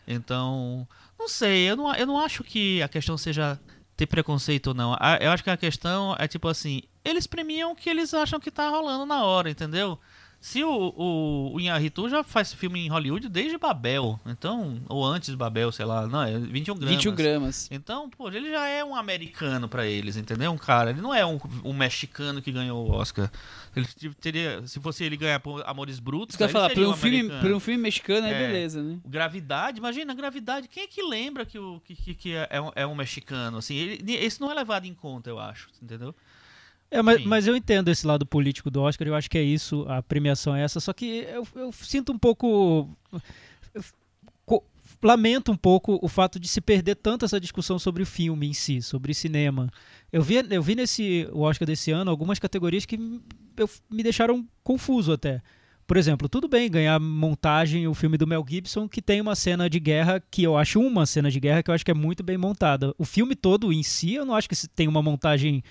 Então, não sei, eu não, eu não acho que a questão seja ter preconceito ou não. A- Eu acho que a questão é tipo assim, eles premiam o que eles acham que tá rolando na hora, entendeu? Se o, o, o Inharritu já faz filme em Hollywood desde Babel, então, ou antes de Babel, sei lá, não, é 21 gramas. 21 gramas. Então, pô, ele já é um americano pra eles, entendeu? Um cara, ele não é um, um mexicano que ganhou o Oscar. Ele teria, se fosse ele ganhar por Amores Brutos, Isso aí falar, seria um, filme, por um filme mexicano, aí É. beleza, né? Gravidade, imagina, Gravidade, quem é que lembra que, o, que, que, que é, um, é um mexicano? Assim, ele, esse não é levado em conta, eu acho, entendeu? É, mas, mas eu entendo esse lado político do Oscar, eu acho que é isso, a premiação é essa, só que eu, eu sinto um pouco. lamento um pouco o fato de se perder tanto essa discussão sobre o filme em si, sobre cinema. Eu vi, eu vi nesse Oscar desse ano algumas categorias que me- eu- me deixaram confuso até. Por exemplo, tudo bem ganhar montagem o filme do Mel Gibson, que tem uma cena de guerra que eu acho uma cena de guerra que eu acho que é muito bem montada. O filme todo em si, eu não acho que tem uma montagem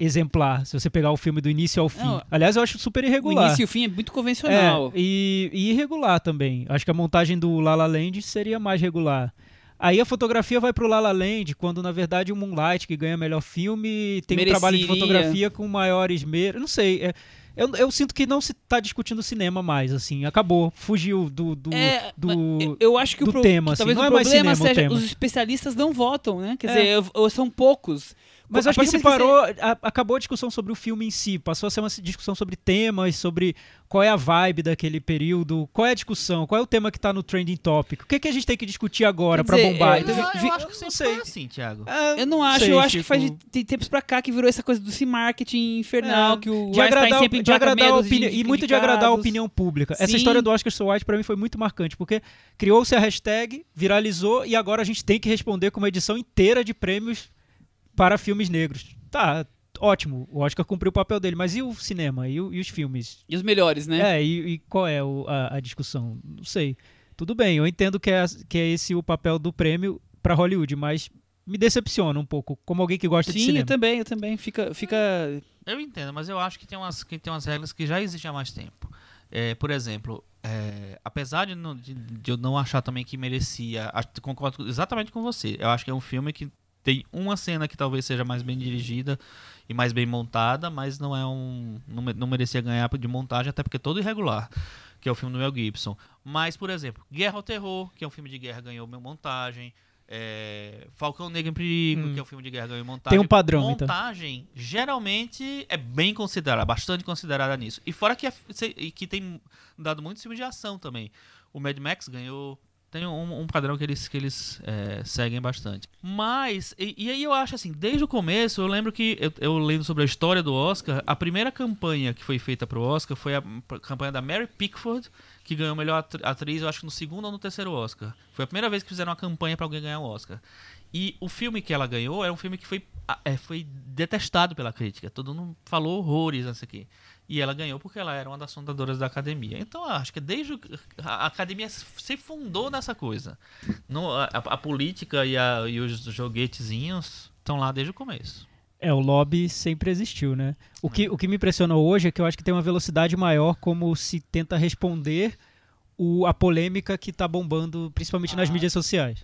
exemplar, se você pegar o filme do início ao fim. Não, Aliás, eu acho super O irregular. início e o fim é muito convencional. É, e, e irregular também. Acho que a montagem do La La Land seria mais regular. Aí a fotografia vai pro La La Land, quando na verdade o Moonlight, que ganha melhor filme, tem um trabalho de fotografia com maior esmero. Não sei, é- eu, eu sinto que não se tá discutindo cinema mais, assim. Acabou, fugiu do, do, É, do- eu- acho que do o pro- tema, que assim, talvez não o é mais problema cinema o seja tema. os especialistas não votam, né? Quer É. dizer, eu- eu- são poucos. Mas acho que se parou, a- acabou a discussão sobre o filme em si, passou a ser uma discussão sobre temas, sobre qual é a vibe daquele período, qual é a discussão, qual é o tema que tá no trending topic, o que, que a gente tem que discutir agora dizer, bombar? eu- Então, Eu, vi- eu acho que não sei. foi assim, Thiago. ah, Eu não acho, sei, eu acho que faz de, Chico. tem tempos pra cá que virou essa coisa do marketing infernal, É, que o de agradar, sempre de agradar de opinião, e muito de agradar a opinião pública. Essa Sim. história do Oscar So White pra mim foi muito marcante, porque criou-se a hashtag, viralizou e agora a gente tem que responder com uma edição inteira de prêmios para filmes negros. Tá, ótimo, o Oscar cumpriu o papel dele, mas e o cinema? E, o- e os filmes? E os melhores, né? É, e, e qual é o- a, a discussão? Não sei. Tudo bem, eu entendo que é, que é esse o papel do prêmio pra Hollywood, mas me decepciona um pouco, como alguém que gosta de Sim, cinema. eu também, eu também. Fica, fica Eu entendo, mas eu acho que tem umas, que tem umas regras que já existem há mais tempo. É, por exemplo, é, apesar de, não- de- de eu não achar também que merecia, acho- concordo exatamente com você. Eu acho que é um filme que tem uma cena que talvez seja mais bem dirigida e mais bem montada, mas não é um. Não, me- não merecia ganhar de montagem, até porque é todo irregular, que é o filme do Mel Gibson. Mas, por exemplo, Guerra ao Terror, que é um filme de guerra, ganhou montagem. É, Falcão Negro em Perigo, Hum. que é um filme de guerra, ganhou montagem. Tem um padrão, então. Montagem, geralmente, é bem considerada, bastante considerada nisso. E fora que, é, que tem dado muitos filmes de ação também. O Mad Max ganhou. Tem um, um padrão que eles, que eles é, seguem bastante. Mas, e, e aí eu acho assim, desde o começo, eu lembro que, eu, eu lendo sobre a história do Oscar, a primeira campanha que foi feita pro Oscar foi a campanha da Mary Pickford, que ganhou melhor atri- atriz, eu acho que no segundo ou no terceiro Oscar. Foi a primeira vez que fizeram uma campanha pra alguém ganhar o Oscar. E o filme que ela ganhou era um filme que foi, é, foi detestado pela crítica. Todo mundo falou horrores, o quê. E ela ganhou porque ela era uma das fundadoras da academia. Então, acho que desde. o- A academia se fundou nessa coisa. No- a, a política e, a- e os joguetezinhos estão lá desde o começo. É, o lobby sempre existiu, né? O que, o que me impressionou hoje é que eu acho que tem uma velocidade maior como se tenta responder o, a polêmica que tá bombando, principalmente nas Ah, mídias sociais.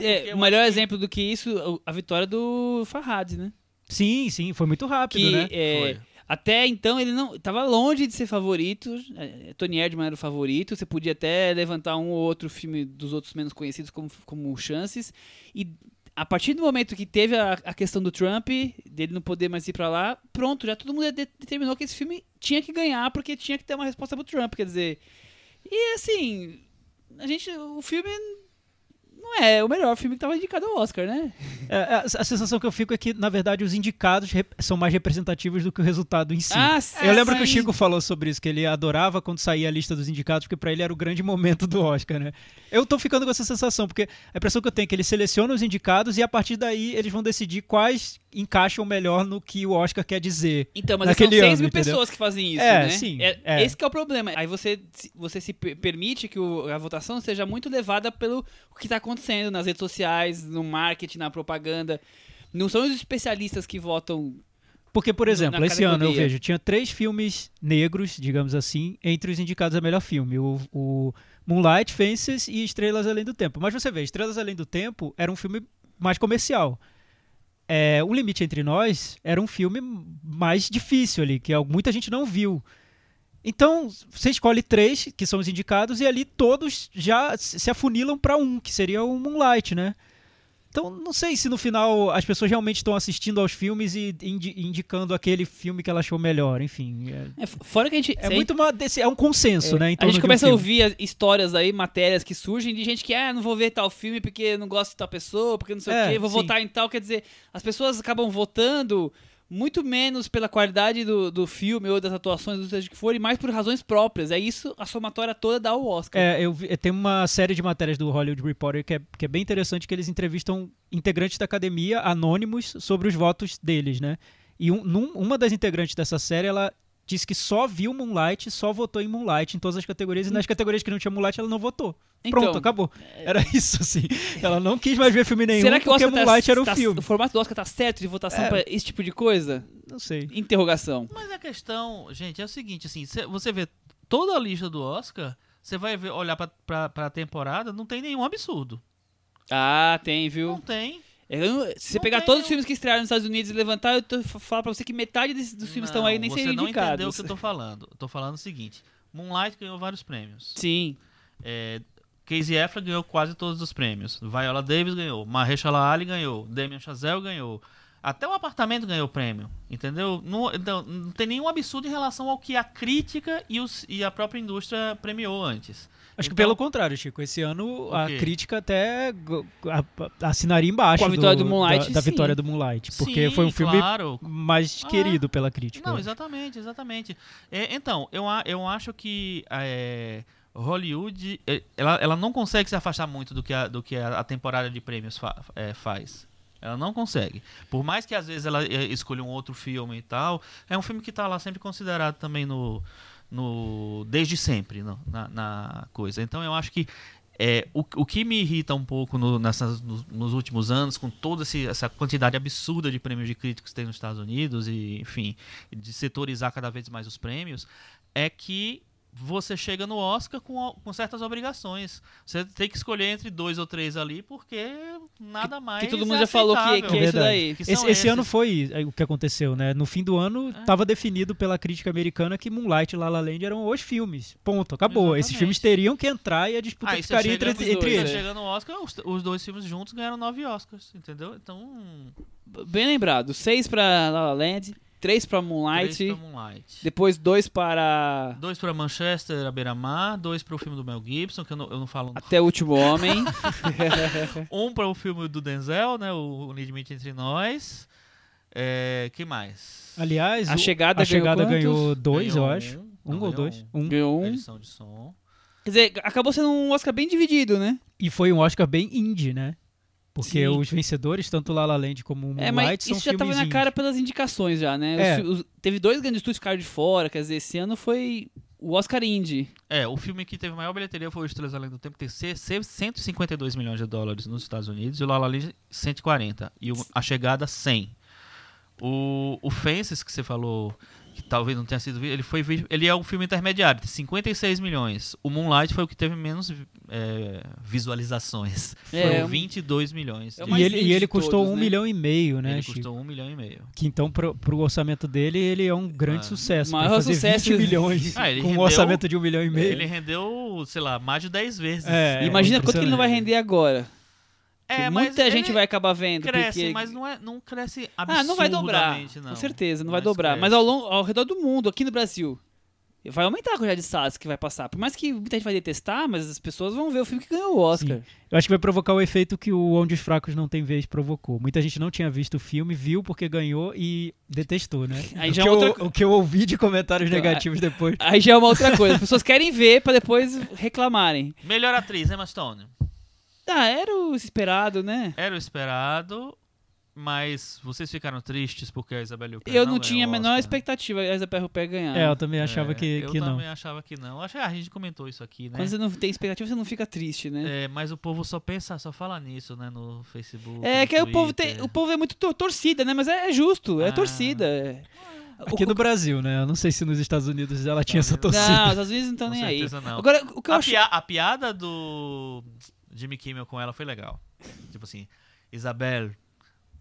É, o melhor exemplo do que isso, a vitória do Farhad, né? Sim, sim, foi muito rápido, Que né? é, Foi. Até então ele não tava longe de ser favorito. é, Tony Erdmann era o favorito. Você podia até levantar um ou outro filme dos outros menos conhecidos como, como chances. E a partir do momento que teve a, a questão do Trump, dele não poder mais ir pra lá, pronto, já todo mundo de- determinou que esse filme tinha que ganhar porque tinha que ter uma resposta pro Trump. Quer dizer, e assim, a gente, o filme não é o melhor filme que tava indicado ao Oscar, né? É, a, a sensação que eu fico é que, na verdade, os indicados são mais representativos do que o resultado em si. Ah, Eu lembro que o Chico falou sobre isso, que ele adorava quando saía a lista dos indicados, porque pra ele era o grande momento do Oscar, né? Eu tô ficando com essa sensação, porque a impressão que eu tenho é que ele seleciona os indicados e a partir daí eles vão decidir quais encaixam melhor no que o Oscar quer dizer. Então, mas são 6 ano, mil entendeu? pessoas que fazem isso, É, né? sim, É, é. Esse que é o problema. Aí você, se- você se per- permite que o- a votação seja muito levada pelo o que está acontecendo nas redes sociais, no marketing, na propaganda. Não são os especialistas que votam. Porque, por exemplo, esse ano eu vejo, tinha três filmes negros, digamos assim, entre os indicados a melhor filme. O, o Moonlight, Fences e Estrelas Além do Tempo. Mas você vê, Estrelas Além do Tempo era um filme mais comercial. É, o Limite Entre Nós era um filme mais difícil ali, que muita gente não viu. Então, você escolhe três, que são os indicados, e ali todos já se afunilam para um, que seria o Moonlight, né? Então, não sei se no final as pessoas realmente estão assistindo aos filmes e indi- indicando aquele filme que ela achou melhor. Enfim, é, É, fora que a gente. é muito uma, desse- é um consenso, né? em A gente de um começa a ouvir as histórias aí, matérias que surgem de gente que, ah, não vou ver tal filme porque não gosto de tal pessoa, porque não sei É, o quê, vou sim. votar em tal. Quer dizer, as pessoas acabam votando muito menos pela qualidade do, do filme ou das atuações, ou seja que for, e mais por razões próprias. É isso, a somatória toda dá o Oscar. É, eu vi- tem uma série de matérias do Hollywood Reporter que é, que é bem interessante, que eles entrevistam integrantes da academia anônimos sobre os votos deles, né? E um- num- uma das integrantes dessa série, ela disse que só viu Moonlight, só votou em Moonlight em todas as categorias, e nas categorias que não tinha Moonlight ela não votou. Então, Pronto, acabou. Era isso, assim. Ela não quis mais ver filme nenhum Será que o porque Oscar Moonlight tá, era um tá- filme. o formato do Oscar tá certo de votação É. pra esse tipo de coisa? Não sei. Interrogação. Mas a questão, gente, é o seguinte, assim, cê- você vê toda a lista do Oscar, você vai ver, olhar pra, pra, pra temporada, não tem nenhum absurdo. Ah, tem, viu? Não tem. Eu não- se você Não pegar tem todos os filmes que estrearam nos Estados Unidos e levantar, eu tô falar pra você que metade desses, dos filmes estão aí nem você seriam não entendeu o indicados. que eu tô falando. Eu tô falando o seguinte, Moonlight ganhou vários prêmios. Sim. É, Casey Affleck ganhou quase todos os prêmios. Viola Davis ganhou. Mahershala Ali ganhou. Damien Chazelle ganhou. Até o apartamento ganhou prêmio, entendeu? Não, então, não tem nenhum absurdo em relação ao que a crítica e, os- e a própria indústria premiou antes. Acho que Então- pelo contrário, Chico. Esse ano a crítica até assinaria embaixo Com a vitória do Moonlight, da, da vitória do Moonlight. Porque Sim, foi um filme claro. mais Ah, querido pela crítica. Não, exatamente, exatamente. É, então, eu, eu acho que é, Hollywood é, ela, ela não consegue se afastar muito do que a, do que a, a temporada de prêmios fa- é, faz. Ela não consegue. Por mais que às vezes ela é, escolha um outro filme e tal, é um filme que está lá sempre considerado também no. no desde sempre no- na, na coisa. Então eu acho que é, o, o que me irrita um pouco no- nessas, nos, nos últimos anos, com toda esse- essa quantidade absurda de prêmios de críticos que tem nos Estados Unidos, e enfim, de setorizar cada vez mais os prêmios, é que você chega no Oscar com, com certas obrigações. Você tem que escolher entre dois ou três ali, porque nada mais. que todo é mundo já falou que, aceitável. que é isso daí. Que Esse, esse ano foi é, o que aconteceu, né? No fim do ano, É. estava definido pela crítica americana que Moonlight e La La Land eram os filmes. Ponto, acabou. Exatamente. Esses filmes teriam que entrar e a disputa Aí você ficaria entre, entre dois, eles. é. Chega no Oscar, os, os dois filmes juntos ganharam nove Oscars, entendeu? Então. Bem lembrado. Seis pra La La Land, três pra Três Moonlight, pra Moonlight. depois dois para Dois pra Manchester, a beira-mar, dois pro filme do Mel Gibson, que eu não, eu não falo. Até o Último Homem. Um para o filme do Denzel, né? O O Limite Entre Nós. É, que mais? Aliás, A o- Chegada a ganhou chegada ganhou dois, Ganhou eu acho. Um Não, ou dois. Um. Ganhou um. Edição de som. Quer dizer, acabou sendo um Oscar bem dividido, né? E foi um Oscar bem indie, né? Porque Sim. os vencedores, tanto La La Land como o É, Moonlight, mas são isso já tava filmes na cara pelas indicações já, né? Os É. fi- os- teve dois grandes estúdios que ficaram de fora, quer dizer, esse ano foi o Oscar Indie. É, o filme que teve maior bilheteria foi o Estrelas Além do Tempo, C- 152 milhões de dólares nos Estados Unidos, e o La La Land 140. E o- a chegada 100. O, o Fences, que você falou que talvez não tenha sido visto, ele foi ele é um filme intermediário, tem 56 milhões. O Moonlight foi o que teve menos é, visualizações. É, Foram um- 22 milhões. É o de- E ele, e ele de custou todos, um né? milhão e meio, né, ele Chico? custou um milhão e meio. Que então, pro, pro orçamento dele, ele é um grande Ah. sucesso. Maior sucesso. 20 milhões Ah, ele com um rendeu- orçamento de um milhão e meio. Ele rendeu, sei lá, mais de 10 vezes. É, Imagina quanto que ele não vai render agora. É, Que muita gente vai acabar vendo. Cresce, porque... mas não, é, não cresce Ah, absurdamente, não vai dobrar. não. Com certeza, não vai Mas dobrar. cresce. Mas ao, longo, ao redor do mundo, aqui no Brasil, vai aumentar a quantidade de salas que vai passar. Por mais que muita gente vai detestar, mas as pessoas vão ver o filme que ganhou o Oscar. Eu acho que vai provocar o efeito que o Onde os Fracos Não Tem Vez provocou. Muita gente não tinha visto o filme, viu porque ganhou e detestou, né? Aí o, já que é outra eu, o que eu ouvi de comentários Então, negativos depois. Aí já é uma outra coisa. As pessoas querem ver pra depois reclamarem. Melhor atriz, Emma Stone. Ah, era o esperado, né? Era o esperado, mas vocês ficaram tristes porque a Isabelle Huppert Eu não ganhou tinha a menor expectativa a Isabelle Huppert ganhar. É, eu também achava É, que, eu que não. também achava que não. Acho que a gente comentou isso aqui, né? Quando você não tem expectativa, você não fica triste, né? É, mas o povo só pensa, só fala nisso, né, no Facebook. É, no que aí o povo, tem, Twitter. o povo é muito tor- torcida, né? Mas é, é justo, é Ah. torcida. é. Aqui O- no Brasil, né? Eu não sei se nos Estados Unidos ela tinha essa torcida. Não, os Estados Unidos não estão nem aí. não. Agora, o que eu A, acho. pia- a piada do Jimmy Kimmel com ela foi legal. Tipo assim, Isabelle,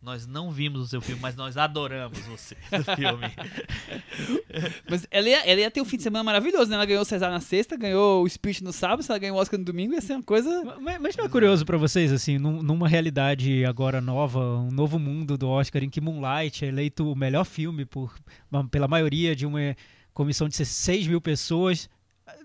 nós não vimos o seu filme, mas nós adoramos você do filme. Mas ela ia, ela ia ter um fim de semana maravilhoso, né? Ela ganhou o César na sexta, ganhou o Spirit no sábado, se ela ganhou o Oscar no domingo, ia ser uma coisa. Mas, mas não é curioso pra vocês, assim, num- numa realidade agora nova, um novo mundo do Oscar, em que Moonlight é eleito o melhor filme por, pela maioria de uma comissão de 6 mil pessoas,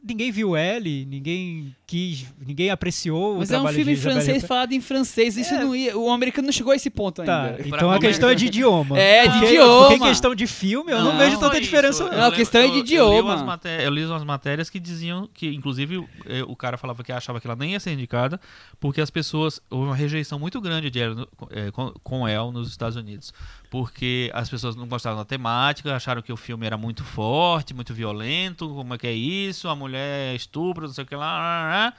ninguém viu L, ninguém quis, ninguém apreciou Mas o é um trabalho filme de francês falado em francês. Isso É. não ia. O americano não chegou a esse ponto Tá, ainda. então a questão é de idioma. É, de Porque- idioma. Porque questão de filme, eu não, Não, vejo tanta isso. diferença. Eu não. Não, a questão é de eu- Eu li, idioma. umas maté- eu li umas matérias que diziam que, inclusive, eh, o cara falava que achava que ela nem ia ser indicada, porque as pessoas. Houve uma rejeição muito grande de eh, com, com Elle nos Estados Unidos. Porque as pessoas não gostavam da temática, acharam que o filme era muito forte, muito violento, como é que é isso? A mulher estupra, não sei o que lá.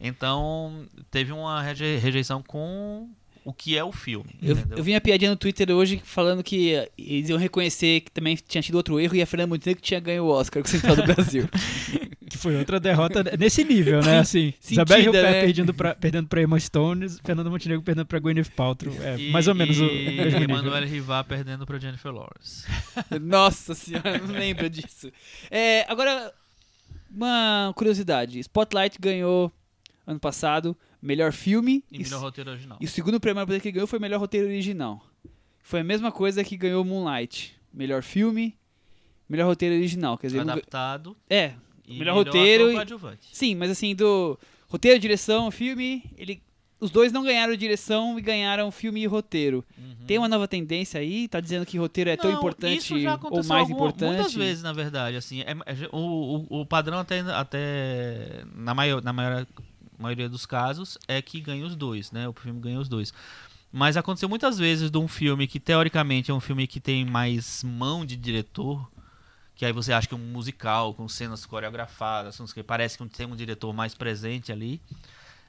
Então, teve uma reje- rejeição com o que é o filme. Eu, eu vi uma piadinha no Twitter hoje falando que eles iam reconhecer que também tinha tido outro erro e a Fernanda Montenegro tinha ganho o Oscar com o Central do Brasil. Que foi outra derrota nesse nível, né? Assim, Isabelle Huppert né? perdendo pra, perdendo pra Emma Stone, Fernando Montenegro perdendo pra Gwyneth Paltrow. É, E- mais ou menos o e mesmo. Emmanuel Rivar perdendo pra Jennifer Lawrence. Nossa senhora, não lembro disso. É, agora, uma curiosidade: Spotlight ganhou ano passado melhor filme E melhor roteiro original. e o segundo prêmio que ele ganhou foi melhor roteiro original. Foi a mesma coisa que ganhou Moonlight: melhor filme, melhor roteiro original. Quer dizer, não Adaptado. é, E Melhor roteiro e- sim, mas assim, do roteiro, direção, filme, ele. Os dois não ganharam direção e ganharam filme e roteiro. Tem uma nova tendência aí? Tá dizendo que roteiro é tão Não, importante isso já ou aconteceu mais alguma- importante? Muitas vezes, na verdade, assim, é- é- o, o, o padrão até, até na, maior, na maior, maioria dos casos é que ganha os dois, né? O filme ganha os dois. Mas aconteceu muitas vezes de um filme que teoricamente é um filme que tem mais mão de diretor, que aí você acha que é um musical com cenas coreografadas, não sei o que, parece que tem um diretor mais presente ali.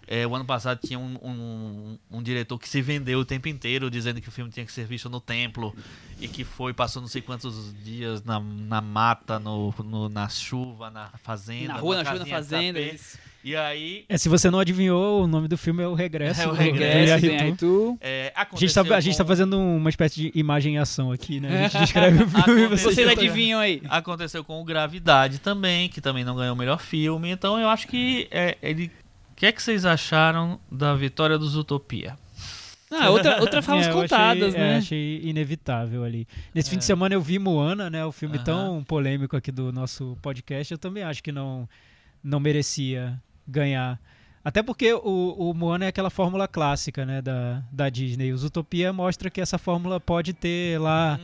É, o ano passado tinha um, um, um diretor que se vendeu o tempo inteiro dizendo que o filme tinha que ser visto no templo e que foi, passou não sei quantos dias na, na mata, no, no- na chuva, na fazenda. Na rua, na chuva, na fazenda. E aí. É, se você não adivinhou, o nome do filme é O Regresso. É O Regresso, aí tu. É, A gente, tá, aconteceu a gente tá com- fazendo uma espécie de imagem e ação aqui, né? A gente descreve o filme e Aconteceu- você Vocês tá- adivinham aí. Aconteceu com o Gravidade também, que também não ganhou o melhor filme. Então eu acho que é, ele. O que é que vocês acharam da vitória dos Utopia? Ah, outra, outra favas É, eu contadas, achei, né? É, achei inevitável ali. Nesse fim de semana eu vi Moana, né? O filme Aham. tão polêmico aqui do nosso podcast. Eu também acho que não, não merecia ganhar. Até porque o, o Moana é aquela fórmula clássica, né? Da, da Disney. Os Utopia mostra que essa fórmula pode ter lá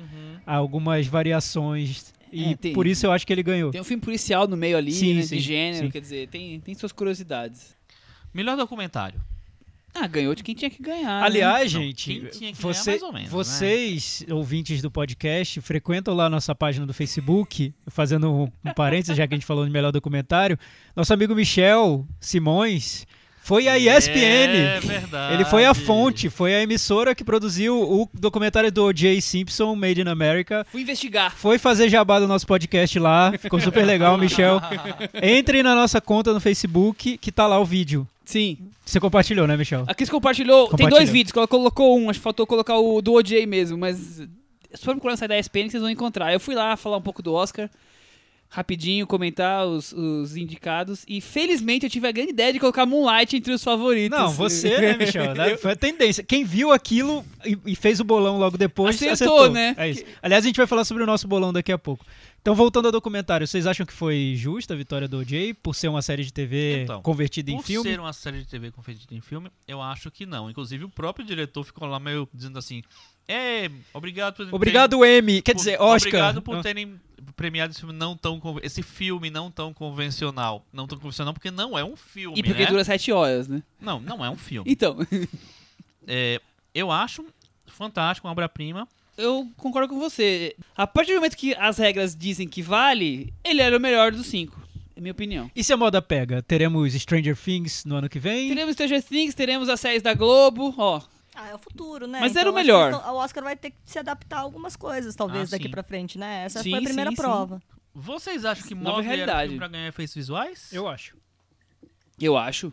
algumas variações. E É, tem- por isso eu acho que ele ganhou. Tem um filme policial no meio ali, Sim, né, sim, de gênero, sim. quer dizer, tem, tem suas curiosidades. Melhor documentário. Ah, ganhou de quem tinha que ganhar. né? Aliás, Não, gente, quem tinha que você- ganhar mais ou menos, né? vocês, ouvintes do podcast, frequentam lá nossa página do Facebook, fazendo um, um parênteses, já que a gente falou de melhor documentário. Nosso amigo Michel Simões foi a ESPN. É verdade. Ele foi a fonte, foi a emissora que produziu o documentário do O.J. Simpson, Made in America. Fui investigar. Foi fazer jabá do nosso podcast lá, ficou super legal, Michel. Entre na nossa conta no Facebook, que tá lá o vídeo. Sim. Você compartilhou, né, Michel? A Cris compartilhou. Tem Compartilhou. dois vídeos, ela colocou um, acho que faltou colocar o do OJ mesmo, mas se for procurar no site da ESPN vocês vão encontrar. Eu fui lá falar um pouco do Oscar, rapidinho, comentar os, os indicados, e felizmente eu tive a grande ideia de colocar Moonlight entre os favoritos. Não, você, né, Michel? né? Foi a tendência. Quem viu aquilo e, e fez o bolão logo depois, Acertou, acertou. né? É isso. Aliás, a gente vai falar sobre o nosso bolão daqui a pouco. Então, voltando ao documentário, vocês acham que foi justa a vitória do OJ por ser uma série de TV Então, convertida em Por filme? ser uma série de TV convertida em filme, eu acho que não. Inclusive, o próprio diretor ficou lá meio dizendo assim: É, obrigado por Obrigado, Emmy. Quer por- dizer, Oscar. Obrigado por terem premiado esse filme não tão esse filme não tão convencional, não tão convencional porque não é um filme, E porque né? dura sete horas, né? Não, não é um filme. Então, É, eu acho fantástico, uma obra-prima. eu concordo com você. A partir do momento que as regras dizem que vale, ele era o melhor dos cinco. É minha opinião. E se a moda pega? Teremos Stranger Things no ano que vem? Teremos Stranger Things, teremos as séries da Globo, ó. Ah, é o futuro, né? Mas era o que melhor. O Oscar vai ter que se adaptar a algumas coisas, talvez, Ah, daqui sim. pra frente, né? Essa Sim, foi a primeira sim, sim. prova. Vocês acham que Nova Mogli um realidade. filme pra ganhar efeitos visuais? Eu acho. Eu acho.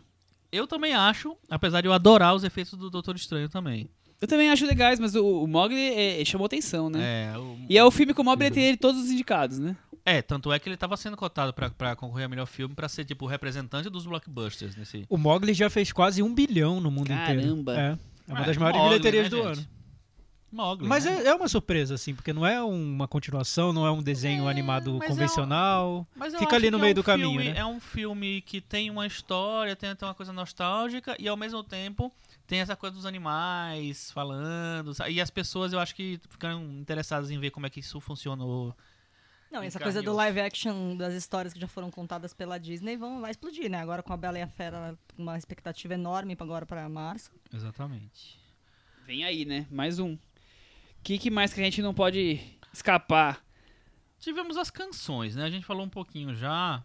Eu também acho, apesar de eu adorar os efeitos do Doutor Estranho também. Eu também acho legais, mas o, o Mogli é- chamou atenção, né? É, o- E é o filme com o maior bilheteria de todos os indicados, né? é, tanto é que ele tava sendo cotado pra, pra concorrer a melhor filme pra ser tipo o representante dos blockbusters nesse. O Mogli já fez quase um bilhão no mundo inteiro. Caramba. É. É uma É, das maiores Mogli, bilheterias né, do gente? ano. Mas né? é, é uma surpresa, assim, porque não é uma continuação, não é um desenho É, animado mas é um- convencional. Mas Fica ali no que meio é um do caminho, filme- né? É um filme que tem uma história, tem até uma coisa nostálgica e ao mesmo tempo tem essa coisa dos animais falando. E as pessoas eu acho que ficaram interessadas em ver como é que isso funcionou. Não, essa coisa do live action das histórias que já foram contadas pela Disney vão, vai explodir, né? Agora com a Bela e a Fera, uma expectativa enorme agora para março. Exatamente. Vem aí, né? Mais um. O que, que mais que a gente não pode escapar? Tivemos as canções, né? A gente falou um pouquinho já.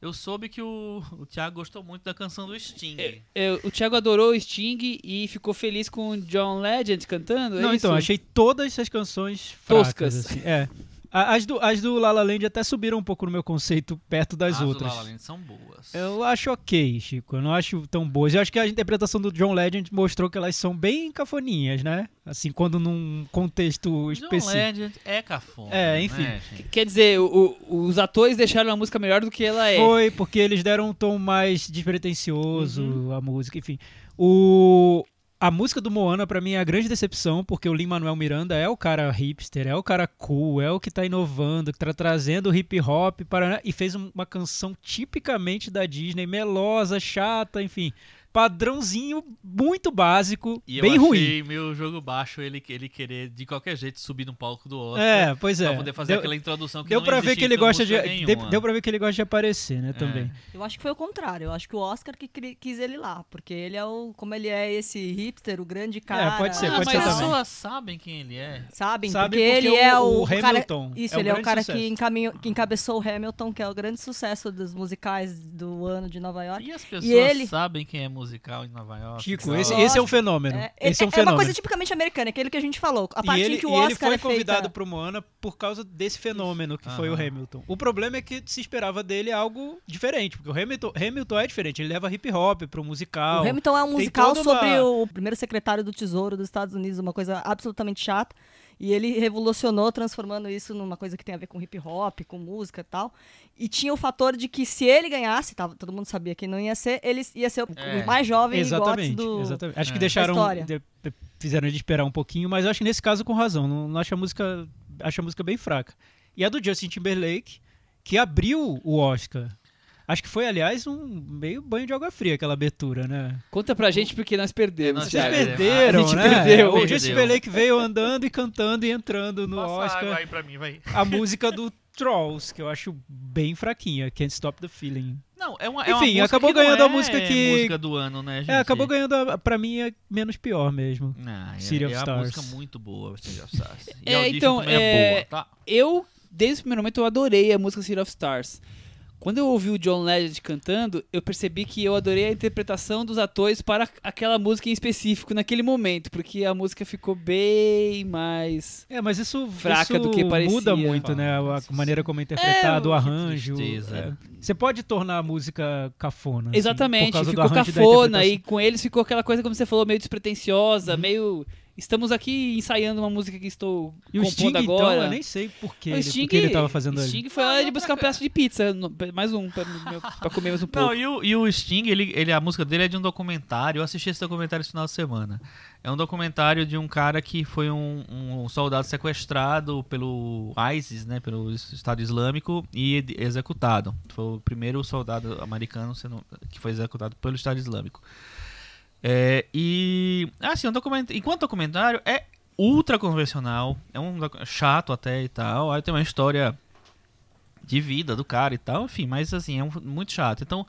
Eu soube que o, o Thiago gostou muito da canção do Sting. Eu- o Thiago adorou o Sting e ficou feliz com o John Legend cantando? é Não, então, isso? achei todas as canções Toscas. fracas, assim. É. As do, as do La La Land até subiram um pouco no meu conceito perto das As do outras. La La Land são boas. Eu acho ok, Chico. Eu não acho tão boas. Eu acho que a interpretação do John Legend mostrou que elas são bem cafoninhas, né? Assim, quando num contexto John específico. Legend é cafona. É, enfim. né? Quer dizer, o- o- os atores deixaram a música melhor do que ela é. Foi, porque eles deram um tom mais despretensioso Uhum. à música, enfim. O... A música do Moana, pra mim, é a grande decepção, porque o Lin-Manuel Miranda é o cara hipster, é o cara cool, é o que tá inovando, que tá trazendo o hip hop para... e fez um- uma canção tipicamente da Disney, melosa, chata, enfim. Padrãozinho muito básico, E bem eu ruim. achei meu jogo baixo ele, ele querer, de qualquer jeito, subir no palco do Oscar. É, pois é. Pra poder fazer Deu- aquela introdução que Deu não pra ver que ele gosta de. nenhuma. Deu pra ver que ele gosta de aparecer, né? É. Também. Eu acho que foi o contrário. Eu acho que o Oscar que quis ele lá. Porque ele é o. Como ele é esse hipster, o grande cara. pode ser, Ah, pode mas ser as também. pessoas sabem quem ele é. Sabem? Sabe porque, porque ele é o- o, o cara- Hamilton Isso, é ele é o cara sucesso. que, encaminhou, que encabeçou o Hamilton, que é o grande sucesso dos musicais do ano de Nova York. E as pessoas ele- sabem quem é musical em Nova York. Chico, esse, esse é um fenômeno. É, esse é um é fenômeno. uma coisa tipicamente americana, aquele que a gente falou. A e partir ele, que o e ele Oscar foi é convidado feita... pro Moana por causa desse fenômeno que foi o. Hamilton. O problema é que se esperava dele algo diferente, porque o Hamilton, Hamilton é diferente, ele leva hip hop pro musical. O Hamilton é um musical toda uma- sobre o primeiro secretário do Tesouro dos Estados Unidos, uma coisa absolutamente chata. E ele revolucionou, transformando isso numa coisa que tem a ver com hip hop, com música e tal. E tinha o fator de que se ele ganhasse, tava, todo mundo sabia que não ia ser, ele ia ser o, É. o mais jovem Exatamente, do. exatamente. Acho que É. deixaram. da história. de- fizeram ele esperar um pouquinho, mas acho que nesse caso com razão. Não, não acho a música. Acho a música bem fraca. E a do Justin Timberlake, que abriu o Oscar. Acho que foi, aliás, um meio banho de água fria aquela abertura, né? Conta pra gente porque nós perdemos, Nós Vocês perderam, A gente né? perdeu. O. Justin Timberlake veio andando e cantando e entrando no Passa Oscar. água aí pra mim, vai. A música do Trolls, que eu acho bem fraquinha. Can't Stop the Feeling. Não, é uma, é uma Enfim, música acabou que não ganhando a é música que- música do ano, né, gente? É, acabou ganhando, a, pra mim, é menos pior mesmo. Não, é, City of é uma Stars. música muito boa, City of Stars. E É, a então, é, é boa, tá? Eu, desde o primeiro momento, eu adorei a música City of Stars. Quando eu ouvi o John Legend cantando, eu percebi que eu adorei a interpretação dos atores para aquela música em específico naquele momento, porque a música ficou bem mais. É, mas isso, Fraca isso do que parecia. muda muito, né? A maneira como é interpretado, É, o arranjo. tristeza. é. Você pode tornar a música cafona. assim, Exatamente, por causa do ficou cafona e com eles ficou aquela coisa, como você falou, meio despretensiosa, meio. Estamos aqui ensaiando uma música que estou E o compondo Sting, agora. então, eu nem sei por que, O ele, Sting, por que ele tava fazendo o ali. Sting foi lá de buscar um pedaço de pizza, mais um, pra, meu- pra comer mais um pouco. Não, e o, e o Sting, ele, ele, a música dele é de um documentário. Eu assisti esse documentário esse final de semana. É um documentário de um cara que foi um, um soldado sequestrado pelo ISIS, né, pelo Estado Islâmico, e executado. Foi o primeiro soldado americano sendo, que foi executado pelo Estado Islâmico. É, e, assim, um document, enquanto documentário, é ultra convencional, é um chato até e tal. Aí tem uma história de vida do cara e tal, enfim, mas assim, é um- muito chato. Então,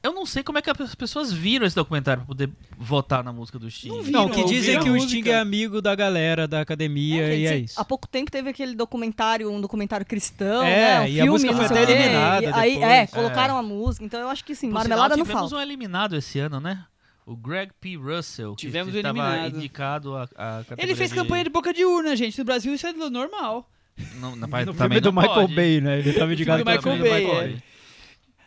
eu não sei como é que as pessoas viram esse documentário pra poder votar na música do Sting. Não Não, que Viram, dizem ouviram que a o música. Sting é amigo da galera da academia É, e é isso. Há pouco tempo teve aquele documentário, um documentário cristão, É, né? Um e a filme, música não foi até o eliminada aí, depois. É, colocaram a música. Então eu acho que sim, Por marmelada sinal, não tivemos falta. um eliminado esse ano, né? O Greg P. Russell, que Tivemos um estava indicado a, a Ele fez campanha de boca de urna, gente. No Brasil isso é normal. Não, na, No também filme do Michael pode. Bay, né? Ele tava indicado do pra Michael Bay, Michael é.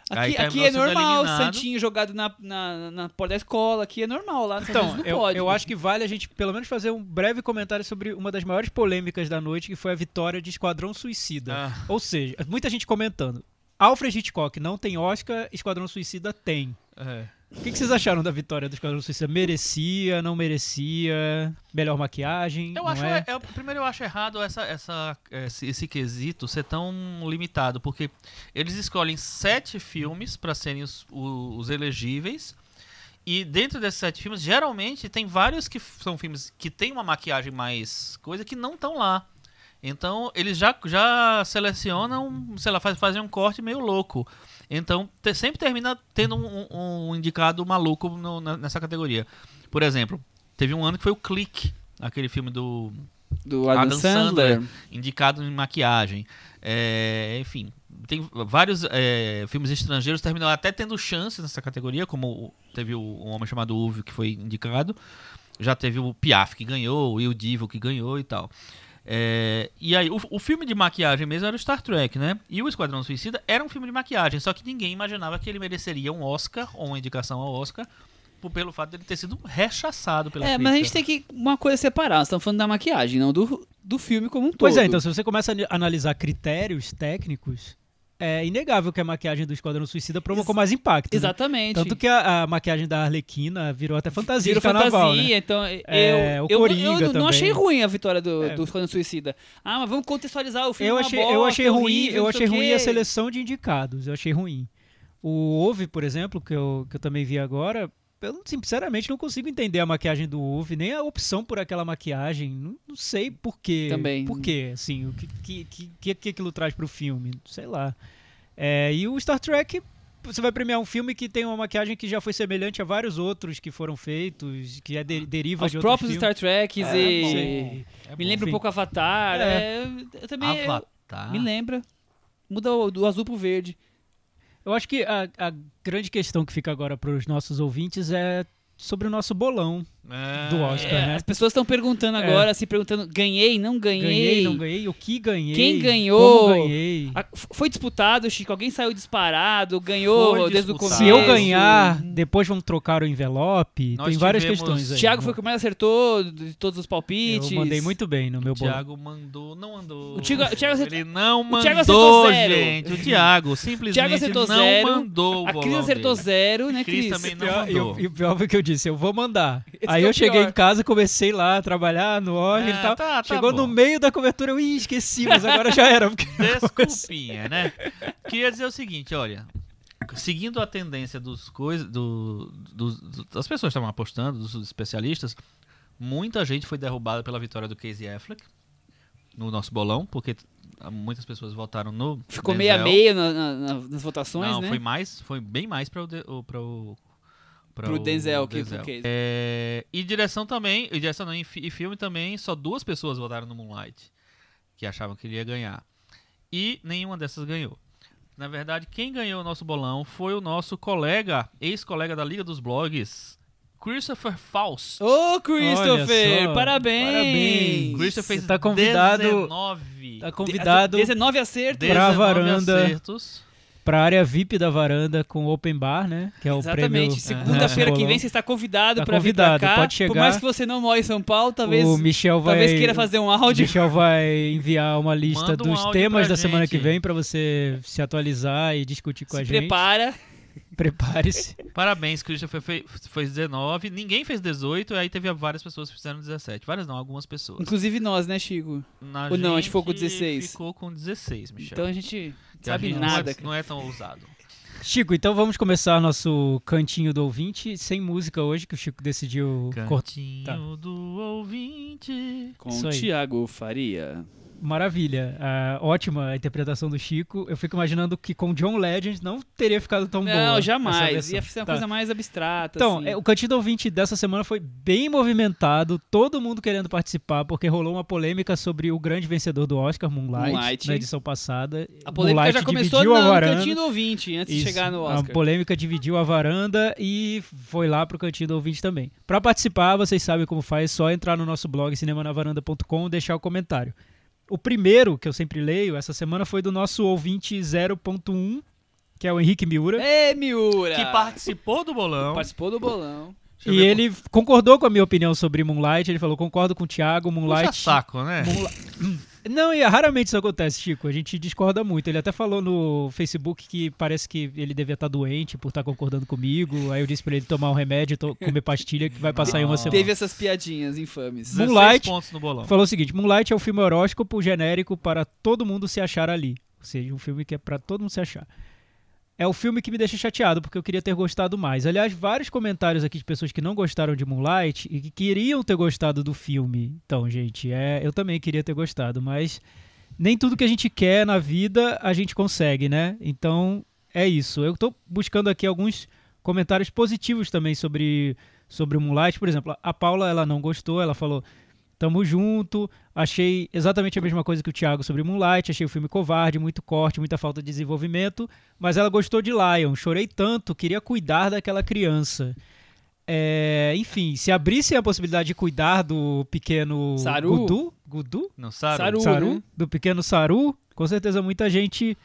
Aqui, aqui é normal. Santinho jogado na, na, na porta da escola, aqui é normal, lá Então, não eu, pode. eu acho que vale a gente pelo menos fazer um breve comentário sobre uma das maiores polêmicas da noite, que foi a vitória de Esquadrão Suicida. Ah. Ou seja, muita gente comentando. Alfred Hitchcock não tem Oscar, Esquadrão Suicida tem. É. O que, que vocês acharam da vitória do Esquadrão Suicida? Merecia, não merecia? Melhor maquiagem? Eu acho, é? é- primeiro eu acho errado essa, essa, esse, esse quesito ser tão limitado, porque eles escolhem sete filmes para serem os, os elegíveis, e dentro desses sete filmes, geralmente tem vários que são filmes que tem uma maquiagem mais coisa que não estão lá. Então eles já, já selecionam, sei lá, faz, fazem um corte meio louco. Então te- sempre termina tendo um, um- um indicado maluco no- na- nessa categoria. Por exemplo, teve um ano que foi o Clique, aquele filme do Do Adam, Adam Sandler. Sandler, indicado em maquiagem. É, enfim, tem vários é, filmes estrangeiros terminaram até tendo chances nessa categoria, como teve o, um homem chamado Uve que foi indicado. Já teve o Piaf que ganhou, o Will Divo que ganhou e tal. É, e aí, o, o filme de maquiagem mesmo era o Star Trek, né? E o Esquadrão Suicida era um filme de maquiagem, só que ninguém imaginava que ele mereceria um Oscar ou uma indicação ao Oscar por- pelo fato dele ter sido rechaçado pela É, crítica. mas a gente tem que uma coisa separar. Nós estamos falando da maquiagem, não do, do filme como um todo. Pois é, então se você começa a analisar critérios técnicos, é inegável que a maquiagem do Esquadrão Suicida provocou Ex- mais impacto. né? Exatamente. Tanto que a, a maquiagem da Arlequina virou até fantasia Virou de carnaval, fantasia, né? então eu, É, o eu, Coringa eu não também. achei ruim a vitória do, É. do Esquadrão Suicida. Ah, mas vamos contextualizar o filme. Eu é achei, eu achei ruim, horrível, eu não achei ruim a seleção de indicados. Eu achei ruim. O Ove, por exemplo, que eu, que eu também vi agora, eu sinceramente não consigo entender a maquiagem do Ove, nem a opção por aquela maquiagem. Não, não sei por quê. Também. Por quê, assim, o que, que, que, que, que aquilo traz pro filme? Sei lá. É, e o Star Trek, você vai premiar um filme que tem uma maquiagem que já foi semelhante a vários outros que foram feitos, que é de, deriva Os de outros próprios filmes. Star Treks É, e... não sei. Me lembra um pouco Avatar. É. é, eu também... eu- Avatar. me lembra. Muda o- do azul pro verde. Eu acho que a, a grande questão que fica agora para os nossos ouvintes é sobre o nosso bolão É. do Oscar, É, né? As pessoas estão perguntando É. agora, se perguntando, ganhei, não ganhei? Ganhei, não ganhei, o que ganhei? Quem ganhou? Como ganhei? A- foi disputado, Chico? Alguém saiu disparado? Ganhou Foi desde o começo? Se eu ganhar, depois vão trocar o envelope. Nós Tem várias tivemos- questões aí. Thiago foi o que mais acertou de todos os palpites. Eu mandei muito bem no meu O bolão. Thiago mandou, não mandou. O Thiago- o Thiago acertou- Ele não o mandou, Thiago acertou zero. gente. O Thiago simplesmente Thiago acertou não zero. mandou o A Cris acertou dele. zero, né, Cris Cris? também não E, mandou. o- e o pior foi que eu disse, eu vou mandar. Aí é eu o cheguei pior. em casa, comecei lá a trabalhar no Ah, e tal. tá, tá Chegou bom. no meio da cobertura, eu Ih, esqueci, mas agora já era. Desculpinha, né? Queria dizer o seguinte, olha. Seguindo a tendência dos coisas, do, dos- do- das pessoas que estavam apostando, dos especialistas, muita gente foi derrubada pela vitória do Casey Affleck no nosso bolão, porque muitas pessoas votaram no Ficou Denzel. meio a meio na- na- na- nas votações, Não, né? foi mais, foi bem mais para o, de- o- pra o pra Pro o Denzel que pro Casey. É, e direção também, e direção não, e fi- e filme também, só duas pessoas votaram no Moonlight, que achavam que ele ia ganhar. E nenhuma dessas ganhou. Na verdade, quem ganhou o nosso bolão foi o nosso colega, ex-colega da Liga dos Blogs, Christopher Faust. Ô, Christopher, Olha só, parabéns! parabéns. Christopher fez Você tá convidado- 19, Tá convidado 19 acertos. Pra 19 varanda. acertos. Pra área VIP da varanda com Open Bar, né? Que é o prêmio. Exatamente. Segunda-feira nosso que vem você está convidado Tá pra vir convidado, cá. pode Por chegar. mais que você não mora em São Paulo, talvez, o Michel vai talvez queira fazer um O áudio. Michel vai enviar uma lista Manda um dos temas da semana que gente. vem pra você se atualizar e discutir com Se a gente. prepara. Prepare-se. Parabéns, Christopher fe- fez 19. Ninguém fez 18, aí teve várias pessoas que fizeram 17. Várias não, algumas pessoas. Inclusive nós, né, Chico? Na Ou não, a gente ficou com 16. Ficou com 16, Michel. Então a gente Que a sabe gente nada. Não é, não é tão ousado. Chico, então vamos começar nosso cantinho do ouvinte sem música hoje, que o Chico decidiu cortar. Cantinho Tá. do ouvinte. Com. Tiago Faria. Maravilha. Ah, ótima a interpretação do Chico. Eu fico imaginando que com John Legend não teria ficado tão boa. Não, jamais. Ia ser uma Tá. coisa mais abstrata. Então, assim. é, o Cantinho do Ouvinte dessa semana foi bem movimentado, todo mundo querendo participar, porque rolou uma polêmica sobre o grande vencedor do Oscar, Moonlight, Moonlight. na edição passada. A polêmica Moonlight já começou dividiu a no varanda. cantinho do ouvinte, antes Isso, de chegar no A Oscar. polêmica dividiu a varanda e foi lá pro Cantinho do Ouvinte também. Para participar, vocês sabem como faz, é só entrar no nosso blog cinemanavaranda.com e deixar o comentário. O primeiro que eu sempre leio essa semana foi do nosso ouvinte 0.1, que é o Henrique Miura. Ê, Miura! Que participou do bolão. Participou do bolão. E ele concordou com a minha opinião sobre Moonlight. Ele falou: concordo com o Thiago, Puxa Moonlight. saco, né? Moonla- Não, e raramente isso acontece, Chico. A gente discorda muito. Ele até falou no Facebook que parece que ele devia estar doente por estar concordando comigo. Aí eu disse pra ele tomar um remédio, comer pastilha que vai passar em uma semana. Teve essas piadinhas infames. 16 Moonlight- pontos no bolão. Falou o seguinte: Moonlight é o filme horóscopo genérico para todo mundo se achar ali. Ou seja, um filme que é para todo mundo se achar. É o filme que me deixa chateado, porque eu queria ter gostado mais. Aliás, vários comentários aqui de pessoas que não gostaram de Moonlight e que queriam ter gostado do filme. Então, gente, é, eu também queria ter gostado, mas nem tudo que a gente quer na vida a gente consegue, né? Então, é isso. Eu tô buscando aqui alguns comentários positivos também sobre, sobre o Moonlight. Por exemplo, a Paula, ela não gostou, ela falou... Tamo junto. Achei exatamente a mesma coisa que o Thiago sobre Moonlight. Achei o filme covarde, muito corte, muita falta de desenvolvimento. Mas ela gostou de Lion. Chorei tanto, queria cuidar daquela criança. É, enfim, se abrissem a possibilidade de cuidar do pequeno Saru? Gudu, Gudu? Não, Saru. Saru. Saru? né? Do pequeno Saru, com certeza muita gente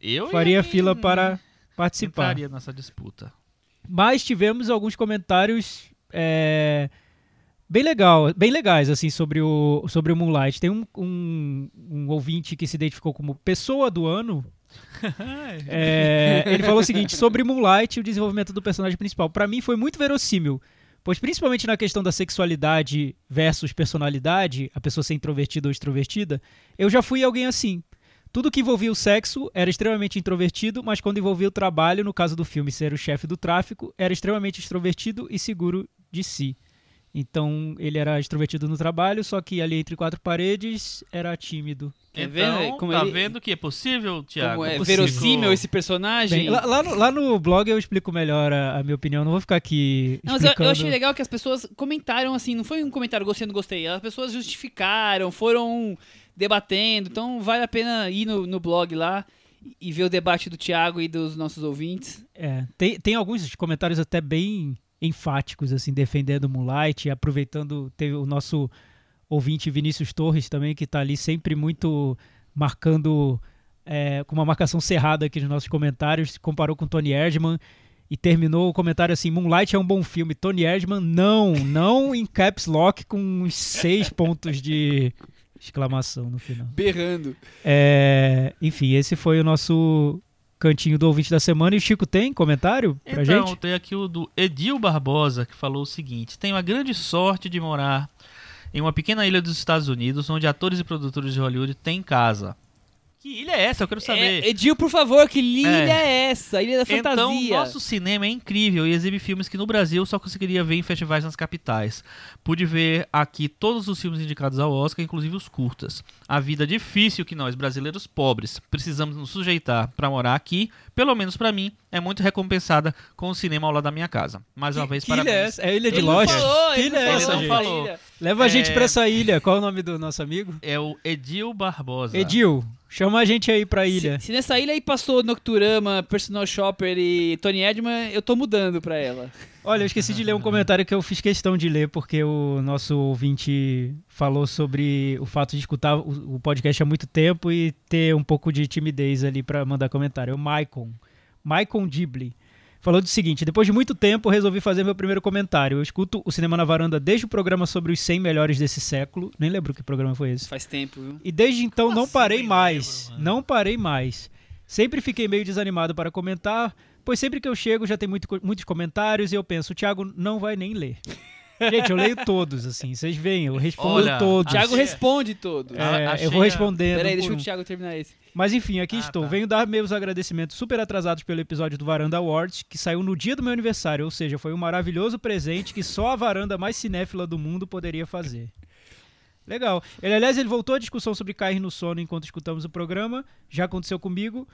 Eu faria ia- fila para participar. entraria nessa disputa. Mas tivemos alguns comentários é, bem legal, bem legais assim sobre o sobre o Moonlight. Tem um, um, um ouvinte que se identificou como pessoa do ano. É, ele falou o seguinte sobre Moonlight e o desenvolvimento do personagem principal. Pra mim foi muito verossímil, pois principalmente na questão da sexualidade versus personalidade, a pessoa ser introvertida ou extrovertida, eu já fui alguém assim. Tudo que envolvia o sexo era extremamente introvertido, mas quando envolvia o trabalho, no caso do filme ser o chefe do tráfico, era extremamente extrovertido e seguro de si. Então ele era extrovertido no trabalho, só que ali entre quatro paredes era tímido. Tá então, vendo? Como tá ele- vendo que é possível, Thiago? Como é possível. verossímil esse personagem. Bem, lá, lá no, lá no blog eu explico melhor a, a minha opinião, não vou ficar aqui Não, mas eu, explicando. eu achei legal que as pessoas comentaram assim, não foi um comentário gostei não gostei, as pessoas justificaram, foram debatendo, então vale a pena ir no, no blog lá e ver o debate do Thiago e dos nossos ouvintes. É, tem, tem alguns comentários até bem enfáticos, assim, defendendo o Moonlight, e aproveitando, teve o nosso ouvinte Vinícius Torres também, que tá ali sempre muito marcando, é, com uma marcação cerrada aqui nos nossos comentários, comparou com Tony Erdman, e terminou o comentário assim, Moonlight é um bom filme, Tony Erdman, não, não em caps lock com uns seis pontos de exclamação no final. Berrando. É, enfim, esse foi o nosso cantinho do ouvinte da semana. E o Chico tem comentário pra Então, gente? tem aqui o do Edil Barbosa, que falou o seguinte: Tenho a grande sorte de morar em uma pequena ilha dos Estados Unidos, onde atores e produtores de Hollywood têm casa. Que ilha é essa? Eu quero saber. É, Edil, por favor, que ilha É. é essa? Ilha da fantasia. Então, nosso cinema é incrível e exibe filmes que no Brasil só conseguiria ver em festivais nas capitais. Pude ver aqui todos os filmes indicados ao Oscar, inclusive os curtas. A vida difícil que nós, brasileiros pobres, precisamos nos sujeitar para morar aqui, pelo menos para mim, é muito recompensada com o cinema ao lado da minha casa. Mais uma vez, que ilha é parabéns. essa? É a Ilha de Ele Lost? falou, que ilha é essa, falou. Leva a gente É. pra essa ilha. Qual é o nome do nosso amigo? É o Edil Barbosa. Edil, chama a gente aí pra ilha. Se, se nessa ilha aí passou Nocturama, Personal Shopper e Tony Edman, eu tô mudando pra ela. Olha, eu esqueci de ler um comentário que eu fiz questão de ler, porque o nosso ouvinte falou sobre o fato de escutar o, o podcast há muito tempo e ter um pouco de timidez ali pra mandar comentário. É o Maicon. Maicon Dibley. Falou do seguinte: depois de muito tempo, resolvi fazer meu primeiro comentário. Eu escuto o Cinema na Varanda desde o programa sobre os 100 melhores desse século. Nem lembro que programa foi esse. Faz tempo, viu? E desde então Como não assim, parei nem mais. lembro, não parei mais. Sempre fiquei meio desanimado para comentar, pois sempre que eu chego já tem muito muitos comentários e eu penso, o Thiago não vai nem ler. Gente, eu leio todos, assim, vocês veem, eu respondo Olha, todos. Thiago Achei- responde todos. É, eu vou respondendo. Peraí, deixa o. Thiago terminar esse. Mas enfim, aqui Ah, estou. tá. Venho dar meus agradecimentos super atrasados pelo episódio do Varanda Awards, que saiu no dia do meu aniversário, ou seja, foi um maravilhoso presente que só a varanda mais cinéfila do mundo poderia fazer. Legal. Ele, aliás, ele voltou à discussão sobre cair no sono enquanto escutamos o programa. Já aconteceu comigo.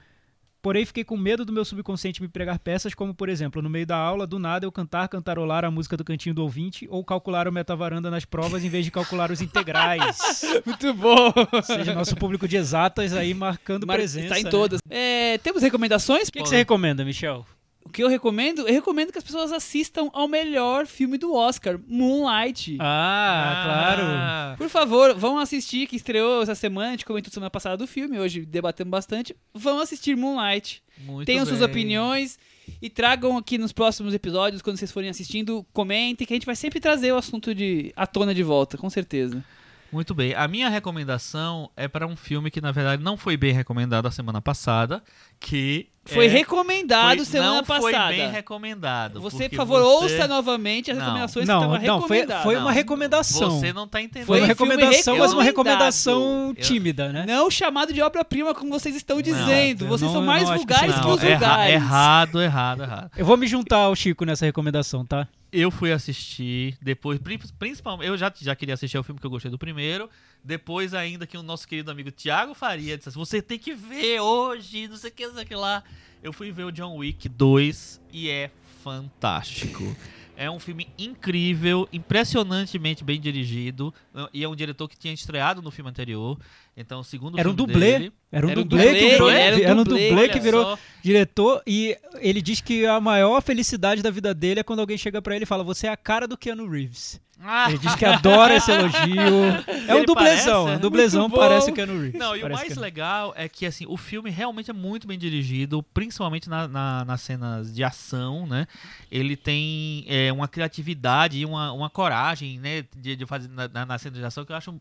Porém, fiquei com medo do meu subconsciente me pregar peças, como, por exemplo, no meio da aula, do nada eu cantar, cantarolar a música do cantinho do ouvinte ou calcular o metavaranda nas provas em vez de calcular os integrais. Muito bom. Ou seja, nosso público de exatas aí marcando Mar- presença. Está em né? todas. É, temos recomendações? O que, que você recomenda, Michel? O que eu recomendo? Eu recomendo que as pessoas assistam ao melhor filme do Oscar, Moonlight. Ah, claro. Ah, Por favor, vão assistir, que estreou essa semana, a gente comentou semana passada do filme, hoje debatemos bastante. Vão assistir Moonlight. muito Tenham suas bem. opiniões e tragam aqui nos próximos episódios, quando vocês forem assistindo, comentem, que a gente vai sempre trazer o assunto de à tona de volta, com certeza. Muito bem. A minha recomendação é para um filme que, na verdade, não foi bem recomendado a semana passada, que Foi é- recomendado foi- semana não passada. foi bem recomendado. Você, por favor, você- ouça novamente as Não. recomendações que Não, estavam não, foi, recomendadas. foi uma Não, recomendação. Você não tá entendendo. Foi uma Foi recomendação, mas uma recomendação Eu- tímida, né? Não chamado de obra-prima como vocês estão dizendo. eu vocês não- são mais não que vulgares que, Não, os erra- vulgares. errado, errado, errado. Eu vou me juntar ao Chico nessa recomendação, tá? Eu fui assistir, depois, pri- principalmente, eu já, já queria assistir ao filme que eu gostei do primeiro. Depois, ainda que o nosso querido amigo Tiago Faria disse assim: você tem que ver hoje, não sei o que, não sei o que lá. Eu fui ver o John Wick 2 e é fantástico. É um filme incrível, impressionantemente bem dirigido. E é um diretor que tinha estreado no filme anterior. Então, segundo Era um dublê. dele- Era um Era um dublê, dublê, que virou, era um era um dublê, dublê que virou só. diretor e ele diz que a maior felicidade da vida dele é quando alguém chega pra ele e fala: "Você é a cara do Keanu Reeves". Ah, Ele diz que adora esse elogio. É um Ele dublezão, parece, um é? dublezão Muito bom. parece o Keanu Reeves. Não, e o mais legal é que assim, o filme realmente é muito bem dirigido, principalmente na- na- nas cenas de ação, né? Ele tem é, uma criatividade e uma, uma coragem, né, de, de fazer na, na, na cena de ação que eu acho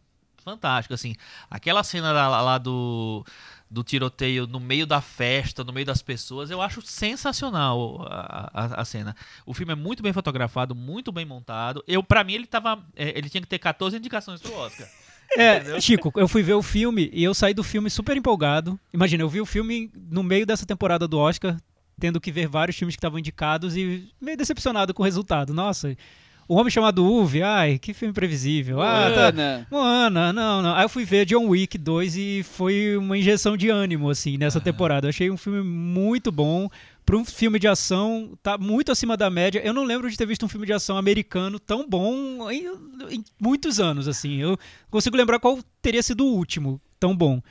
fantástico, assim. Aquela cena lá, lá do, do tiroteio no meio da festa, no meio das pessoas, eu acho sensacional a, a, a cena. O filme é muito bem fotografado, muito bem montado. Eu, para mim, ele tava, é, ele tinha que ter 14 indicações pro Oscar. É, Chico, eu fui ver o filme e eu saí do filme super empolgado. Imagina, eu vi o filme no meio dessa temporada do Oscar, tendo que ver vários filmes que estavam indicados e meio decepcionado com o resultado. Nossa, O Homem Chamado Uve, ai, que filme previsível. Ah, tá. Ana. Moana, não, não. Aí eu fui ver John Wick 2 e foi uma injeção de ânimo, assim, nessa temporada. Eu achei um filme muito bom. Para um filme de ação, tá muito acima da média. Eu não lembro de ter visto um filme de ação americano tão bom em, em muitos anos, assim. Eu consigo lembrar qual teria sido o último tão bom.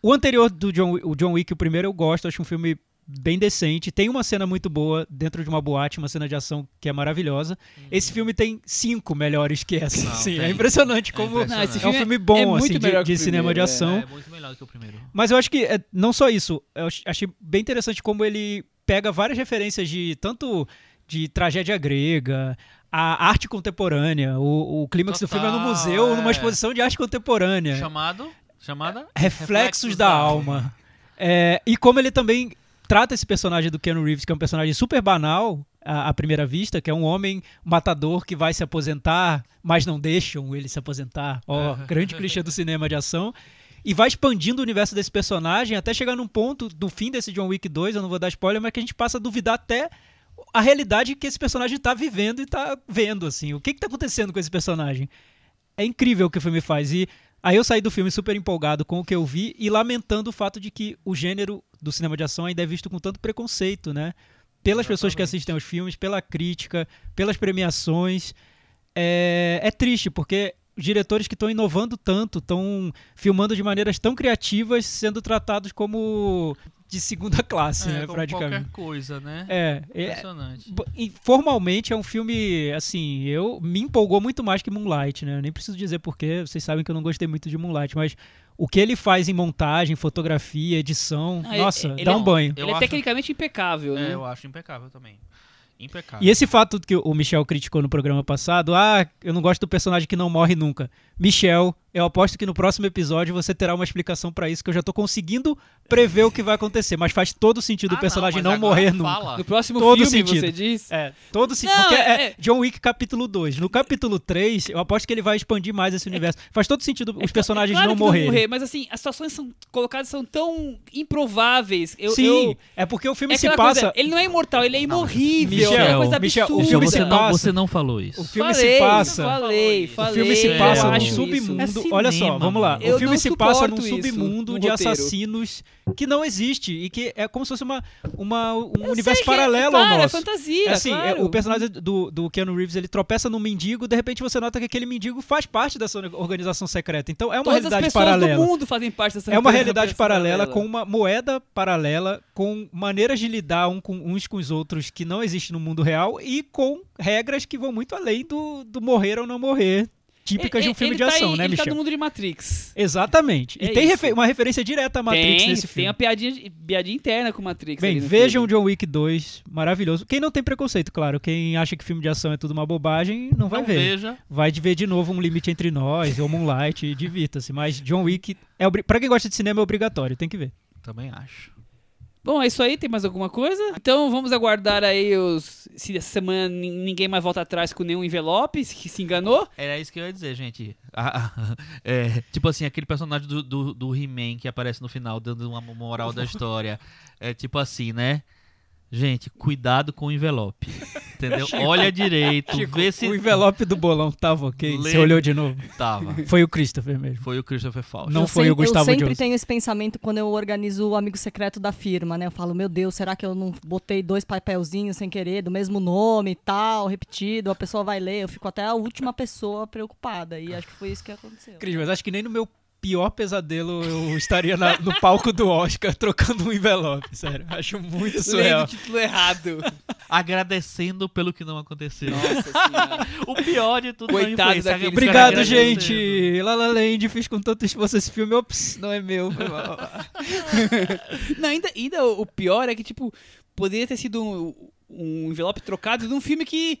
O anterior do John, o John Wick, o primeiro, eu gosto. Acho um filme bem decente. Tem uma cena muito boa dentro de uma boate, uma cena de ação que é maravilhosa. Esse filme tem cinco melhores que essa. Não, assim. É impressionante É como impressionante. Não, esse é um filme é bom muito assim, de, de o cinema de primeiro, ação. É muito melhor do que o primeiro. Mas eu acho que é, não só isso. Eu ach- achei bem interessante como ele pega várias referências de tanto de tragédia grega, a arte contemporânea. O, o clímax do filme é no Total, museu, numa é. exposição de arte contemporânea. Chamado? Chamada? Reflexos da, alma. É, e como ele também trata esse personagem do Keanu Reeves, que é um personagem super banal à, à primeira vista, que é um homem matador que vai se aposentar, mas não deixam ele se aposentar. Ó, grande clichê do cinema de ação. E vai expandindo o universo desse personagem até chegar num ponto do fim desse John Wick 2, eu não vou dar spoiler, mas que a gente passa a duvidar até a realidade que esse personagem tá vivendo e tá vendo, assim. O que que tá acontecendo com esse personagem? É incrível o que o filme faz. E aí eu saí do filme super empolgado com o que eu vi e lamentando o fato de que o gênero do cinema de ação ainda é visto com tanto preconceito, né? Pelas pessoas que Exatamente. assistem aos filmes, pela crítica, pelas premiações. É, é triste, porque os diretores que estão inovando tanto, estão filmando de maneiras tão criativas, sendo tratados como de segunda classe, É, né? como Praticamente. qualquer coisa, né? É, é, Impressionante. E formalmente é um filme, assim, eu me empolgou muito mais que Moonlight, né? Eu nem preciso dizer porquê, vocês sabem que eu não gostei muito de Moonlight, mas o que ele faz em montagem, fotografia, edição, Ah, nossa, ele- dá ele um é- banho. Ele é acho- tecnicamente impecável, né? É, eu acho impecável também. Impecável. E esse fato que o Michel criticou no programa passado, ah, eu não gosto do personagem que não morre nunca. Michel, eu aposto que no próximo episódio você terá uma explicação pra isso, que eu já tô conseguindo prever o que vai acontecer, mas faz todo sentido Ah, o personagem não, agora morrer nunca. fala. No próximo Todo filme, sentido. você diz? É, todo sentido. Não, Porque é- é, é- John Wick capítulo 2. No capítulo 3, eu aposto que ele vai expandir mais esse universo. Faz todo sentido É os personagens claro não morrerem. morrer, mas assim, as situações são colocadas são tão improváveis. Eu, Sim, eu- é porque o filme é se passa. coisa, ele não é imortal, ele é imorrível. Michel, é uma coisa Michel, o absurda. filme você, se não, passa- você não falou isso. O filme falei, se passa. Falei, O falei. O filme se É, passa isso. submundo. É Olha só, cinema, vamos lá. Eu o filme se passa num isso submundo no de roteiro. assassinos que não existe e que é como se fosse uma, uma, um Eu universo é- paralelo claro, ao é nosso. fantasia, É assim, é, claro. o personagem do, do Keanu Reeves ele tropeça num mendigo, de repente você nota que aquele mendigo faz parte dessa organização secreta. Então é uma Todas as realidade pessoas paralela. do mundo fazem parte dessa É uma realidade dessa paralela com uma moeda paralela, com maneiras de lidar um com- uns com os outros que não existem no mundo real e com regras que vão muito além do, do morrer ou não morrer. Típicas de um Ele- filme ele de tá ação, em- né, Ele tá Michel? no mundo de Matrix. Exatamente. E É tem isso. refe- uma referência direta à Matrix tem, nesse tem filme. uma piadinha, piadinha interna com Matrix. Bem, vejam filme. John Wick 2, maravilhoso. Quem não tem preconceito, claro. Quem acha que filme de ação é tudo uma bobagem, não vai Não ver. veja. Vai de ver de novo Um Limite Entre Nós, ou Moonlight, e divirta-se. Mas John Wick, é obri- pra quem gosta de cinema, é obrigatório, tem que ver. Também acho. Bom, é isso aí. Tem mais alguma coisa? Então vamos aguardar aí os. Se essa semana nin- ninguém mais volta atrás com nenhum envelope, que se enganou. Era isso que eu ia dizer, gente. Ah, ah, é, tipo assim, aquele personagem do, do, do He-Man que aparece no final, dando uma moral da história. É tipo assim, né? Gente, cuidado com o envelope. Entendeu? Olha direito, vê se. O envelope do bolão tava ok? Lê- Você olhou de novo? Tava. Foi o Christopher mesmo. Foi o Christopher Faust. Não Eu foi sempre- o Gustavo Eu sempre Jones. tenho esse pensamento quando eu organizo o amigo secreto da firma, né? Eu falo, meu Deus, será que eu não botei dois papelzinhos sem querer, do mesmo nome e tal, repetido? A pessoa vai ler, eu fico até a última pessoa preocupada. E acho que foi isso que aconteceu. Cris, mas acho que nem no meu pior pesadelo eu estaria na- no palco do Oscar trocando um envelope, sério. Acho muito Lendo surreal. o título errado. Agradecendo pelo que não aconteceu. Nossa senhora. O pior de tudo Coitado não daqueles Obrigado, gente! La La Land, fiz com tanto esforço esse filme. Ops, não é meu. foi. Não, ainda, ainda o pior é que, tipo, poderia ter sido um, um envelope trocado de um filme que,